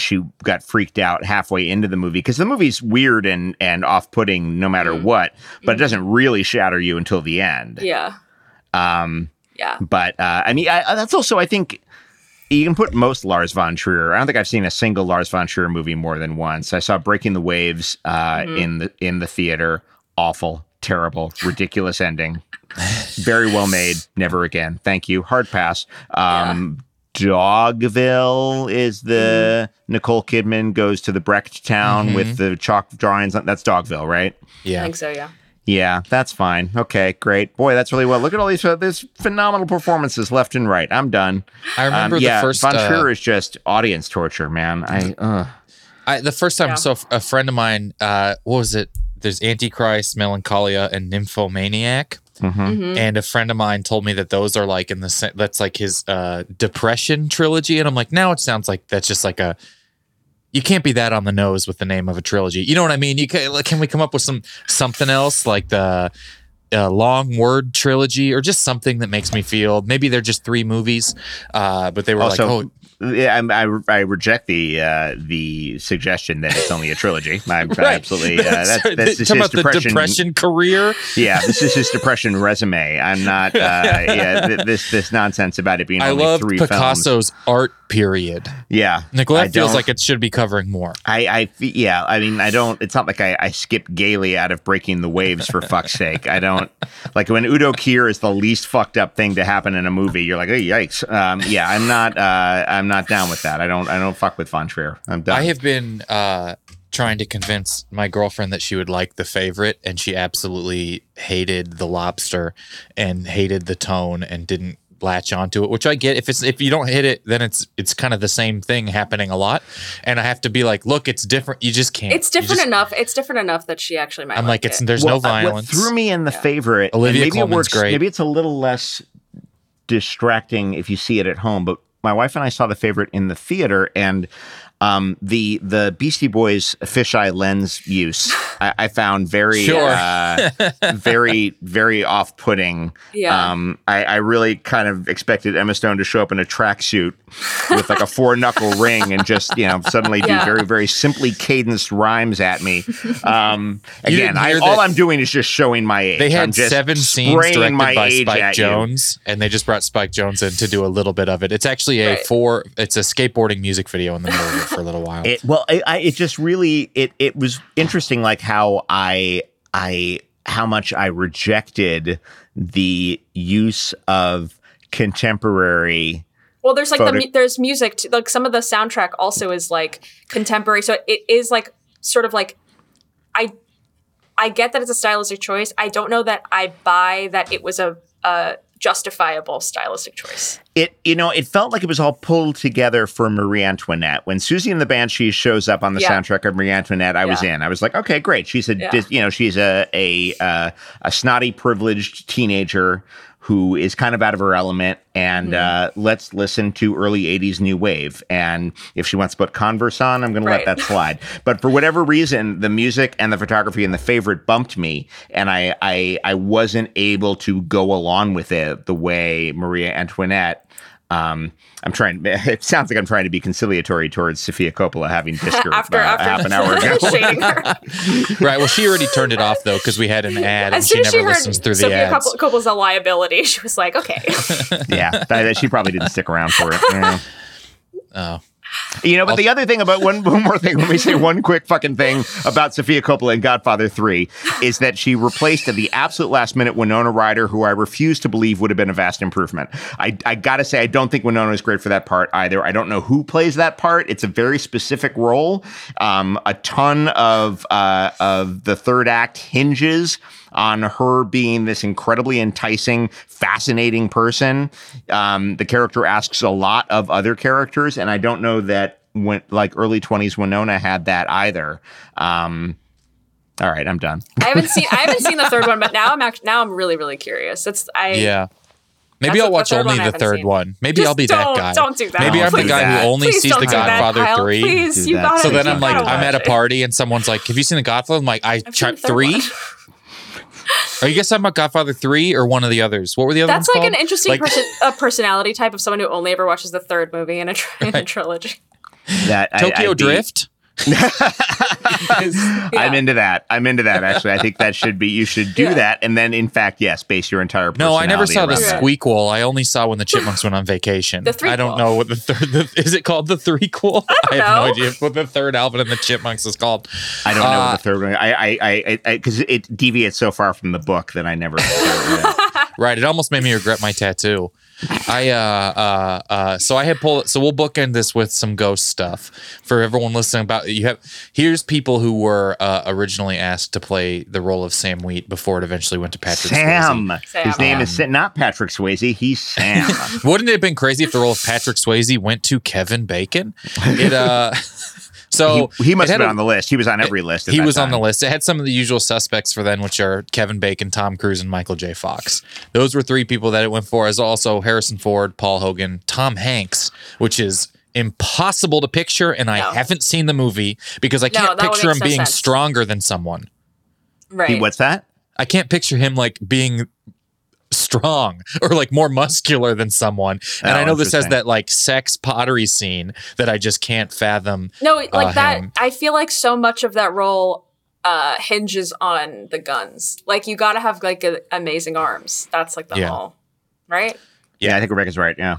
she got freaked out halfway into the movie because the movie's weird and and off putting no matter what, but it doesn't really shatter you until the end. Yeah, Um, yeah. but uh, I mean, I, that's also I think you can put most Lars von Trier. I don't think I've seen a single Lars von Trier movie more than once. I saw Breaking the Waves uh, in the in the theater. Awful, terrible, ridiculous ending. Very well made. Never again. Thank you. Hard pass. Um, Dogville is the Nicole Kidman goes to the Brecht town with the chalk drawings. That's Dogville, right? Yeah. I think so. Yeah. Yeah, that's fine. Okay, great. Boy, that's really well. Look at all these uh, there's phenomenal performances left and right. I'm done. I remember Um, the yeah, first Von uh, is just audience torture, man. I uh, I, the first time, Yeah. so a friend of mine, uh, what was it? There's Antichrist, Melancholia, and Nymphomaniac. Mm-hmm. And a friend of mine told me that those are like in the that's like his uh, depression trilogy, and I'm like, now it sounds like that's just like a. You can't be that on the nose with the name of a trilogy. You know what I mean? You can, like, can we come up with some something else like the uh, long word trilogy or just something that makes me feel maybe they're just three movies, uh, but they were also. like, oh, yeah, I, I, I reject the uh, the suggestion that it's only a trilogy. I'm absolutely uh, that's, Sorry, that's just about the depression. depression career. Yeah, this is his depression resume. I'm not. Uh, yeah, th- this this nonsense about it being I only love three films. Picasso's art period. Yeah, Nicolette I feels like it should be covering more. I, I, yeah, I mean, I don't. It's not like I, I skip gaily out of breaking the waves for fuck's sake. I don't like when Udo Kier is the least fucked up thing to happen in a movie. You're like, oh yikes. Um, yeah, I'm not. Uh, I'm not down with that. I don't. I don't fuck with Von Trier. I'm done. I have been uh, trying to convince my girlfriend that she would like the favorite, and she absolutely hated the lobster and hated the tone and didn't latch onto it. Which I get. If it's if you don't hit it, then it's it's kind of the same thing happening a lot. And I have to be like, look, it's different. You just can't. It's different just- enough. It's different enough that she actually might. I'm like, it's it. there's Well, no what violence. threw me in the favorite. Olivia maybe Colman's it works, great. Maybe it's a little less distracting if you see it at home. But my wife and I saw the favorite in the theater, and um, the the Beastie Boys fisheye lens use I, I found very Sure. uh, very very off putting. Yeah. Um, I, I really kind of expected Emma Stone to show up in a tracksuit with like a four knuckle ring and just you know suddenly do very very simply cadenced rhymes at me. Um, again, I, all I'm doing is just showing my age. They I'm had just seven scenes directed my by age Spike at you. Jonze, and they just brought Spike Jonze in to do a little bit of it. It's actually a Right. four. It's a skateboarding music video in the middle of it for a little while. It, well, I, I, it just really it it was interesting, like how I I how much I rejected the use of contemporary. Well, there's like photo- the there's music. Too. Like some of the soundtrack also is like contemporary, so it is like sort of like I I get that it's a stylistic choice. I don't know that I buy that it was a, a justifiable stylistic choice. It you know it felt like it was all pulled together for Marie Antoinette. When Siouxsie and the Banshees shows up on the Yeah. soundtrack of Marie Antoinette, I was in. I was like, okay, great. She's a Yeah. dis- you know she's a a uh, a snotty privileged teenager who is kind of out of her element and uh, let's listen to early 80s new wave. And if she wants to put converse on i'm going to let that slide. But for whatever reason the music and the photography and the favorite bumped me and i i, I wasn't able to go along with it the way maria antoinette um, I'm trying. It sounds like I'm trying to be conciliatory towards Sofia Coppola having dissed her After uh, after half an hour ago. her. right. Well, she already turned it off though because we had an ad, and As she soon as she never heard listens through the Sofia ads. Coppola's Coppola's a liability, she was like, okay. yeah, that- she probably didn't stick around for it. Yeah. Oh, You know, but the other thing about one, one more thing, let me say one quick fucking thing about Sofia Coppola in Godfather 3 is that she replaced at the absolute last minute Winona Ryder, who I refuse to believe would have been a vast improvement. I, I gotta say, I don't think Winona is great for that part either. I don't know who plays that part. It's a very specific role. Um, a ton of, uh, of the third act hinges on her being this incredibly enticing, fascinating person. Um, the character asks a lot of other characters, and I don't know that when like early twenties Winona had that either. Um, All right, I'm done. I haven't seen I haven't seen the third one, but now I'm actually now I'm really really curious. It's I Yeah. Maybe I'll the watch third only one the third seen. one. Maybe Just I'll be that don't- guy. don't do that. Maybe I'm the guy don't. who only Please sees The do that, Godfather 3. Please, you So then I'm like, I'm at a party and someone's like, "Have you seen The Godfather?" I'm like, "I checked the third three." one. Are you guys talking about Godfather three or one of the others? What were the other That's ones like called? an interesting Like- person, a personality type of someone who only ever watches the third movie in a, tri- in a trilogy. That Tokyo I'd be- Drift. I'm into that. I'm into that. Actually, I think that should be. You should do Yeah. that, and then, in fact, yes, base your entire. No, I never saw the personality around that. squeakquel. I only saw when the chipmunks went on vacation. The three. I don't know what the third the, is. It called the three threequel? I, have no idea what the third Alvin and the Chipmunks is called. I don't know Uh, what the third one. I, I, I, because it deviates so far from the book that I never. Right. It almost made me regret my tattoo. I uh uh uh so I had pulled so we'll bookend this with some ghost stuff for everyone listening about you have here's people who were uh, originally asked to play the role of Sam Wheat before it eventually went to Patrick Sam. Sam. His name is not Patrick Swayze. He's Sam. Wouldn't it have been crazy if the role of Patrick Swayze went to Kevin Bacon? It uh so he, he must it have been a- on the list. He was on every list. At He that was on the list. It had some of the usual suspects for then, which are Kevin Bacon, Tom Cruise, and Michael J. Fox. Those were three people that it went for, as also Harrison Ford, Paul Hogan, Tom Hanks, which is impossible to picture, and I No. haven't seen the movie because I can't that one picture him no being sense. stronger than someone. Right. He, what's that? I can't picture him like being strong or like more muscular than someone. And Oh, I know this has that like sex pottery scene that I just can't fathom. No, like uh, that. him. I feel like so much of that role uh hinges on the guns. Like you got to have like a, amazing arms. That's like the Yeah. whole, right? Yeah, I think Rebecca's right. Yeah,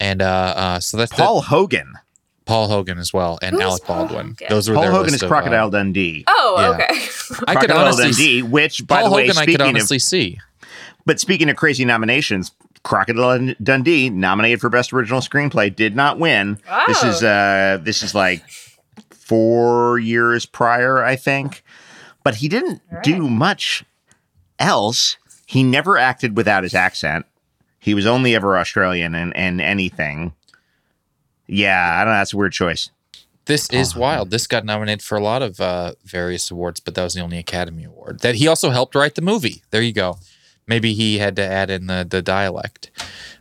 And uh, uh so that's the- Paul Hogan. Paul Hogan as well, and Who's Alec Baldwin. Hogan? Those were Paul Hogan is of, Crocodile uh, Dundee. Oh, Yeah. okay. I could Crocodile honestly, Dundee, which, by Paul the way, Hogan, I could speaking honestly of, see. But speaking of crazy nominations, Crocodile Dundee, nominated for best original screenplay, did not win. This is uh, this is like four years prior, I think. But he didn't do much else. He never acted without his accent. He was only ever Australian in, in anything. Yeah, I don't know. That's a weird choice. This is wild. This got nominated for a lot of uh, various awards, but that was the only Academy Award. That he also helped write the movie. There you go. Maybe he had to add in the, the dialect.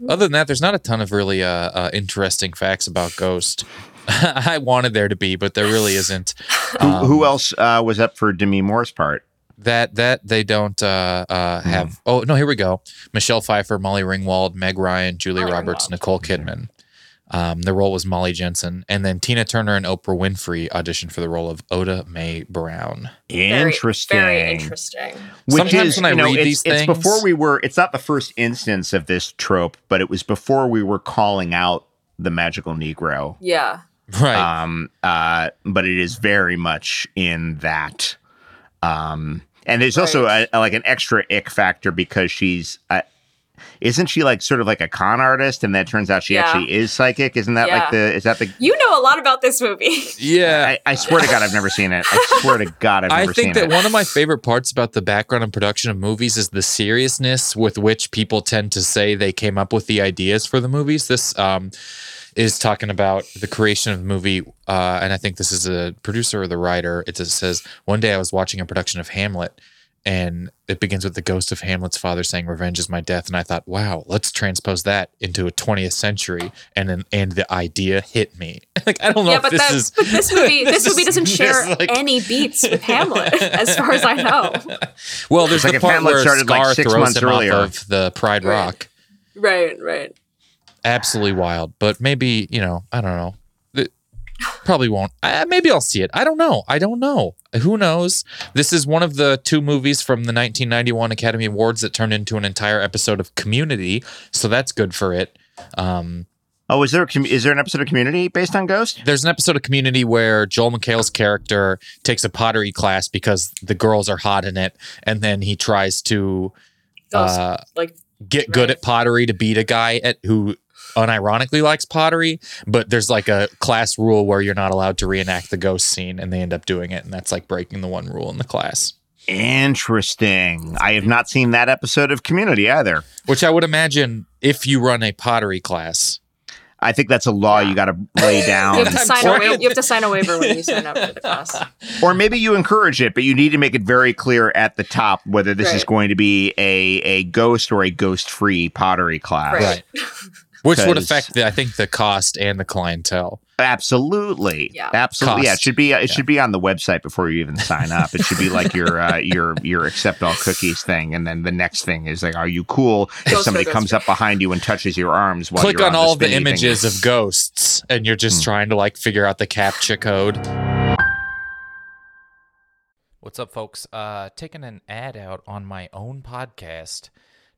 Other than that, there's not a ton of really uh, uh, interesting facts about Ghost. I wanted there to be, but there really isn't. Who, Um, who else uh, was up for Demi Moore's part? That that they don't uh, uh, have. Oh no, here we go. Michelle Pfeiffer, Molly Ringwald, Meg Ryan, Julia Molly Roberts, Ringwald. Nicole Kidman. Um, the role was Molly Jensen, and then Tina Turner and Oprah Winfrey auditioned for the role of Oda Mae Brown. Interesting. Very interesting. Which Sometimes is, when I you know, read it's, these it's things- before we were. It's not the first instance of this trope, but it was before we were calling out the magical Negro. Yeah. Right. Um, uh, but it is very much in that. Um, and there's also a, a- like an extra ick factor because she's. Uh, isn't she like sort of like a con artist, and that turns out she Yeah. actually is psychic? Isn't that like the? Is that the? You know a lot about this movie. yeah. I, I swear to God, I've never seen it. I swear to God, I've never I think that it. one of my favorite parts about the background and production of movies is the seriousness with which people tend to say they came up with the ideas for the movies. This um, is talking about the creation of the movie, uh, and I think this is a producer or the writer. It just says one day I was watching a production of Hamlet. And it begins with the ghost of Hamlet's father saying, "Revenge is my death." And I thought, "Wow, let's transpose that into a 20th century." And then, and the idea hit me. like I don't know yeah, if but this that, is. but this movie, this, this movie doesn't share like- any beats with Hamlet, as far as I know. Well, there's like the if part Hamlet where started, like, Scar six throws months him earlier. off of the Pride Right. Rock. Right, right. Absolutely wild, but maybe you know, I don't know. It probably won't. Uh, maybe I'll see it. I don't know. I don't know. Who knows? This is one of the two movies from the 1991 Academy Awards that turned into an entire episode of Community, so that's good for it. Um, Oh, is there a, com- is there an episode of Community based on Ghost? there's an episode of Community where Joel McHale's character takes a pottery class because the girls are hot in it, and then he tries to Ghost, uh, like get good Right. at pottery to beat a guy at who unironically likes pottery, but there's like a class rule where you're not allowed to reenact the ghost scene, and they end up doing it, and that's like breaking the one rule in the class. Interesting. I have not seen that episode of Community either. Which I would imagine if you run a pottery class, I think that's a law you got to lay down. You have to sign a or, wa- you have to sign a waiver when you sign up for the class. or maybe you encourage it, but you need to make it very clear at the top whether this is going to be a a ghost or a ghost free pottery class. Right. Which would affect, the, I think, the cost and the clientele. Absolutely. Yeah. Absolutely. Yeah. It should be. It should be on the website before you even sign up. It should be like your uh, your your accept all cookies thing, and then the next thing is like, are you cool if Ghost somebody comes up behind you and touches your arms while Click you're on on all the spinny thing? images of ghosts, and you're just trying to like figure out the captcha code. What's up, folks? Uh, taking an ad out on my own podcast,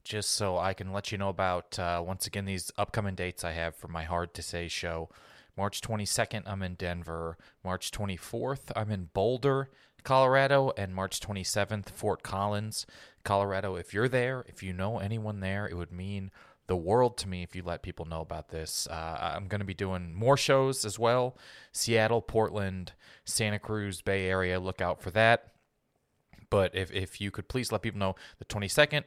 just so I can let you know about uh, once again these upcoming dates I have for my Hard to Say show. March 22nd, I'm in Denver. March 24th, I'm in Boulder, Colorado, and March 27th, Fort Collins, Colorado. If you're there, if you know anyone there, it would mean the world to me if you let people know about this. Uh, I'm going to be doing more shows as well Seattle, Portland, Santa Cruz, Bay Area. Look out for that. But if, if you could please let people know the 22nd,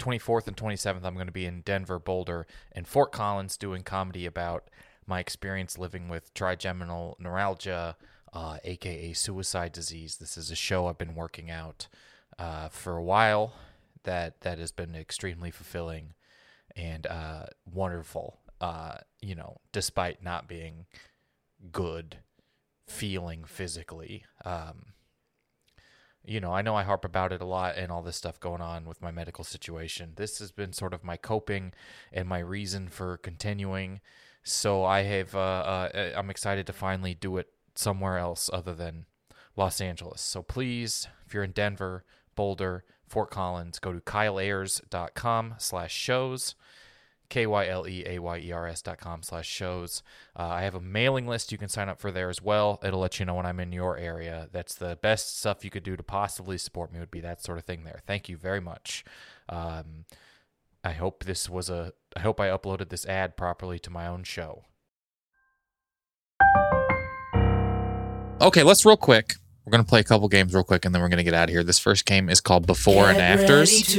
24th, and 27th, I'm going to be in Denver, Boulder, and Fort Collins doing comedy about my experience living with trigeminal neuralgia, uh, aka suicide disease. This is a show I've been working out uh, for a while that that has been extremely fulfilling and uh, wonderful. Uh, you know, despite not being good feeling physically. Um, you know, I know I harp about it a lot and all this stuff going on with my medical situation. This has been sort of my coping and my reason for continuing. So I have, uh, uh, I'm excited to finally do it somewhere else other than Los Angeles. So please, if you're in Denver, Boulder, Fort Collins, go to kyleayers.com slash shows. K-Y-L-E-A-Y-E-R-S dot com slash shows. Uh, I have a mailing list you can sign up for there as well. It'll let you know when I'm in your area. That's the best stuff you could do to possibly support me would be that sort of thing there. Thank you very much. Um, I hope this was a, I hope I uploaded this ad properly to my own show. Okay, let's real quick. We're going to play a couple games real quick and then we're going to get out of here. This first game is called Before and Afters.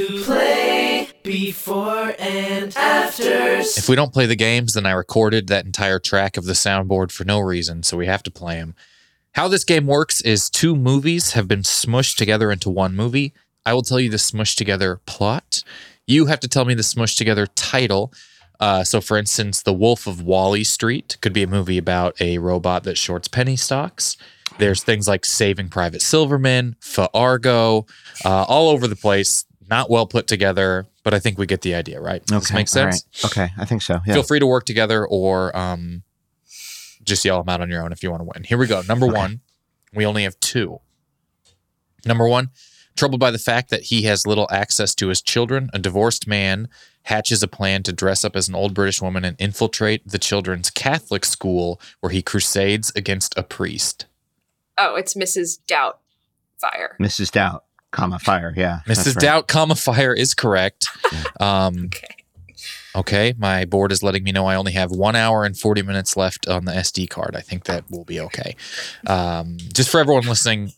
Before and afters. If we don't play the games, then I recorded that entire track of the soundboard for no reason, so we have to play them. How this game works is two movies have been smushed together into one movie. I will tell you the smushed together plot. You have to tell me the smushed together title. Uh, so, for instance, The Wolf of Wally Street could be a movie about a robot that shorts penny stocks. There's things like Saving Private Silverman, Fargo, uh, all over the place. Not well put together, but I think we get the idea, right? Does this make all right. sense? Okay, I think so. Yeah. Feel free to work together or um, just yell them out on your own if you want to win. Here we go. Number one, we only have two. Number one, troubled by the fact that he has little access to his children, a divorced man hatches a plan to dress up as an old British woman and infiltrate the children's Catholic school where he crusades against a priest. Oh, it's Mrs. Doubtfire. Mrs. Doubt, comma fire. Yeah, Mrs. right. Doubt, comma fire is correct. Um, Okay. Okay, my board is letting me know I only have one hour and 40 minutes left on the SD card. I think that will be okay. Um, just for everyone listening,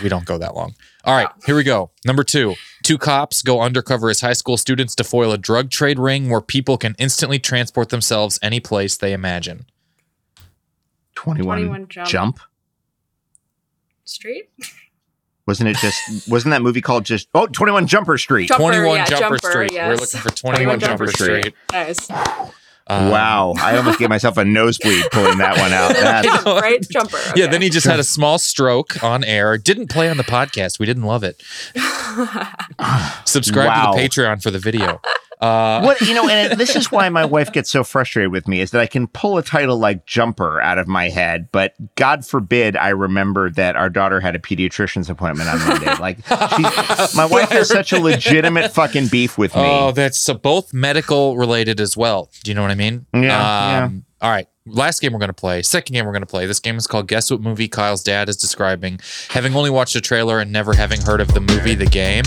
we don't go that long. All right, here we go. Number two two cops go undercover as high school students to foil a drug trade ring where people can instantly transport themselves any place they imagine. 21, 21 jump. Jump. Street? Wasn't it just? wasn't that movie called just? Oh, 21 Jumper Street. Jump- 21 yeah, Jumper, Jumper, Street. We're looking for 21, 21 Jumper, Jumper Street. Street. Nice. Um, wow, I almost gave myself a nosebleed pulling that one out. That's, Jump, right? Jumper. Yeah, then he just had a small stroke on air. Didn't play on the podcast. We didn't love it. Subscribe Wow. to the Patreon for the video. Uh, what you know, and this is why my wife gets so frustrated with me is that I can pull a title like Jumper out of my head, but God forbid I remember that our daughter had a pediatrician's appointment on Monday. Like, she's, my wife has such a legitimate fucking beef with me. Oh, that's so both medical related as well. Do you know what I mean? Yeah, yeah. All right. Last game we're going to play. Second game we're going to play. This game is called Guess What Movie Kyle's Dad is Describing. Having only watched the trailer and never having heard of the movie, the game.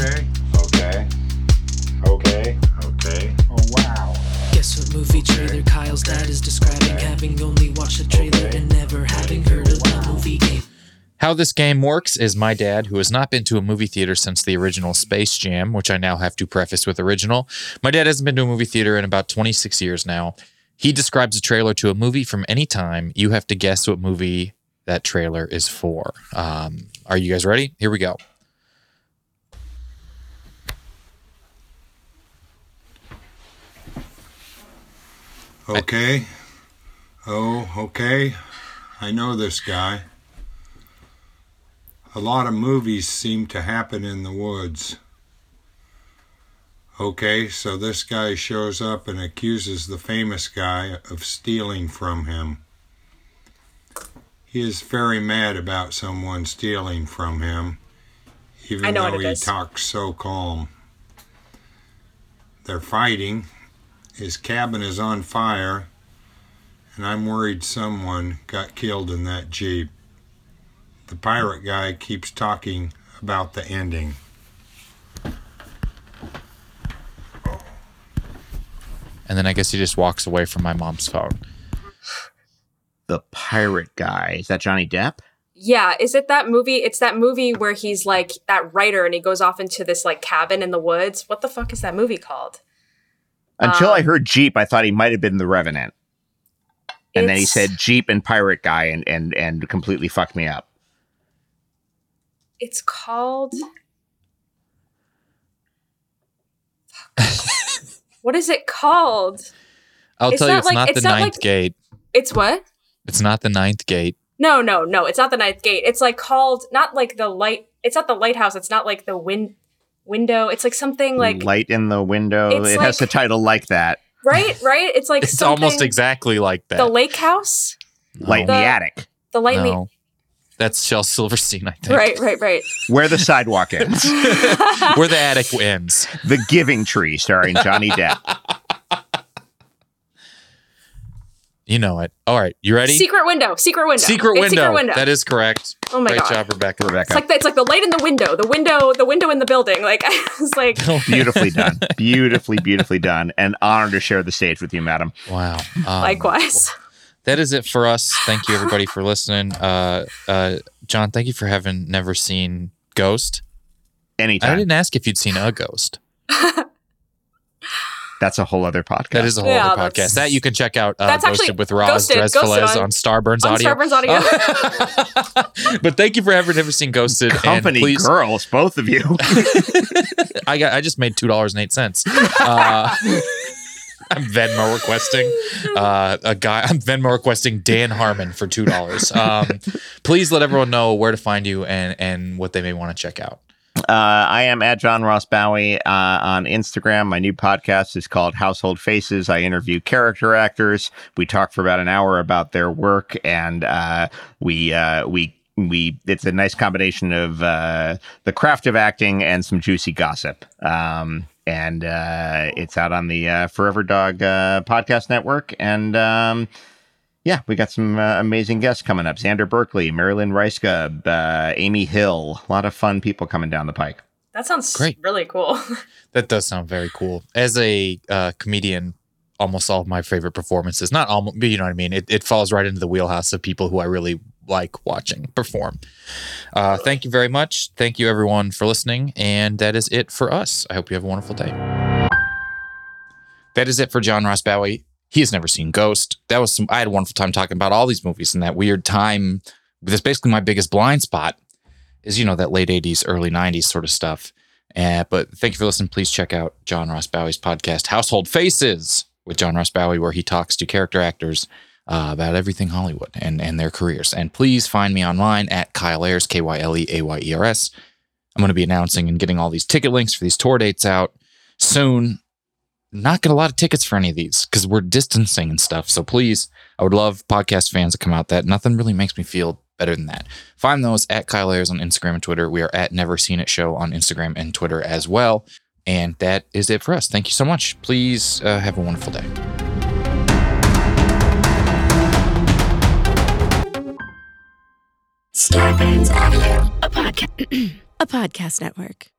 Trailer Kyle's dad is describing? Having only watched the trailer and never having heard of the movie game. How this game works is my dad, who has not been to a movie theater since the original Space Jam, which I now have to preface with original. My dad hasn't been to a movie theater in about 26 years now. He describes a trailer to a movie from any time. You have to guess what movie that trailer is for. Um, are you guys ready? Here we go. Okay. Oh, okay. I know this guy. A lot of movies seem to happen in the woods. Okay, so this guy shows up and accuses the famous guy of stealing from him. He is very mad about someone stealing from him, even though he is. talks so calm. They're fighting. His cabin is on fire, and I'm worried someone got killed in that Jeep. The pirate guy keeps talking about the ending. And then I guess he just walks away from my mom's phone. The pirate guy. Is that Johnny Depp? Yeah, is it that movie? It's that movie where he's like that writer and he goes off into this like cabin in the woods. What the fuck is that movie called? Until I Um, heard Jeep, I thought he might have been the Revenant. And then he said Jeep and pirate guy and and and completely fucked me up. It's called. what is it called? I'll It's tell you, it's like- not it's the not ninth like- gate. It's what? It's not the ninth gate. No, no, no. It's not the ninth gate. It's like called not like the light. It's not the lighthouse. It's not like the win window. It's like something like Light in the window. It's It has a title like that. right, right. It's like It's almost exactly like that. the lake house. Light in the The- attic. The light. in the- no, that's Shel Silverstein, I think. Right, right, right. Where the sidewalk ends. Where the attic ends. the Giving Tree, starring Johnny Depp. You know it. All right, you ready? Secret window. Secret window. Secret window. Secret window. That is correct. Oh my Great God. Great job, Rebecca. Rebecca. It's like the, it's like the light in the window. The window. The window in the building. Like I was like. Beautifully done. Beautifully, beautifully done. And honored to share the stage with you, madam. Wow. Um, Likewise. That is it for us. Thank you, everybody, for listening. Uh, uh, John, thank you for having never seen Ghost. Anytime. I didn't ask if you'd seen a ghost. That's a whole other podcast. That is a whole Yeah, other podcast. That you can check out uh, That's actually Ghosted with Roz Ghosted, Drezfales Ghosted on- on Starburns on Audio. Starburns Audio. but thank you for having never seen Ghosted. Company and please, girls, both of you. I got I just made two dollars and eight cents. Uh, I'm Venmo requesting uh, a guy. I'm Venmo requesting Dan Harmon for two dollars. Um, please let everyone know where to find you and and what they may want to check out. Uh, I am at John Ross Bowie uh, on Instagram. My new podcast is called Household Faces. I interview character actors. We talk for about an hour about their work, and uh, we uh, we we. It's a nice combination of uh, the craft of acting and some juicy gossip. Um, and uh, it's out on the uh, Forever Dog uh, podcast network, and. Um, yeah, we got some uh, amazing guests coming up. Xander Berkeley, Marilyn Reiska, uh, Amy Hill. A lot of fun people coming down the pike. That sounds Great. really cool. That does sound very cool. As a uh, comedian, almost all of my favorite performances, not almost, but you know what I mean? It, it falls right into the wheelhouse of people who I really like watching perform. Uh, thank you very much. Thank you, everyone, for listening. And that is it for us. I hope you have a wonderful day. That is it for John Ross Bowie. He has never seen Ghost. That was some, I had a wonderful time talking about all these movies in that weird time. That's basically my biggest blind spot is, you know, that late 80s, early 90s sort of stuff. Uh, but thank you for listening. Please check out John Ross Bowie's podcast, Household Faces, with John Ross Bowie, where he talks to character actors uh, about everything Hollywood and, and their careers. And please find me online at Kyle Ayers, K Y L E A Y E R S. I'm going to be announcing and getting all these ticket links for these tour dates out soon. Not get a lot of tickets for any of these because we're distancing and stuff. So please, I would love podcast fans to come out. That nothing really makes me feel better than that. Find those at Kyle Ayers on Instagram and Twitter. We are at Never Seen It Show on Instagram and Twitter as well. And that is it for us. Thank you so much. Please uh, have a wonderful day. Audio. A podcast network.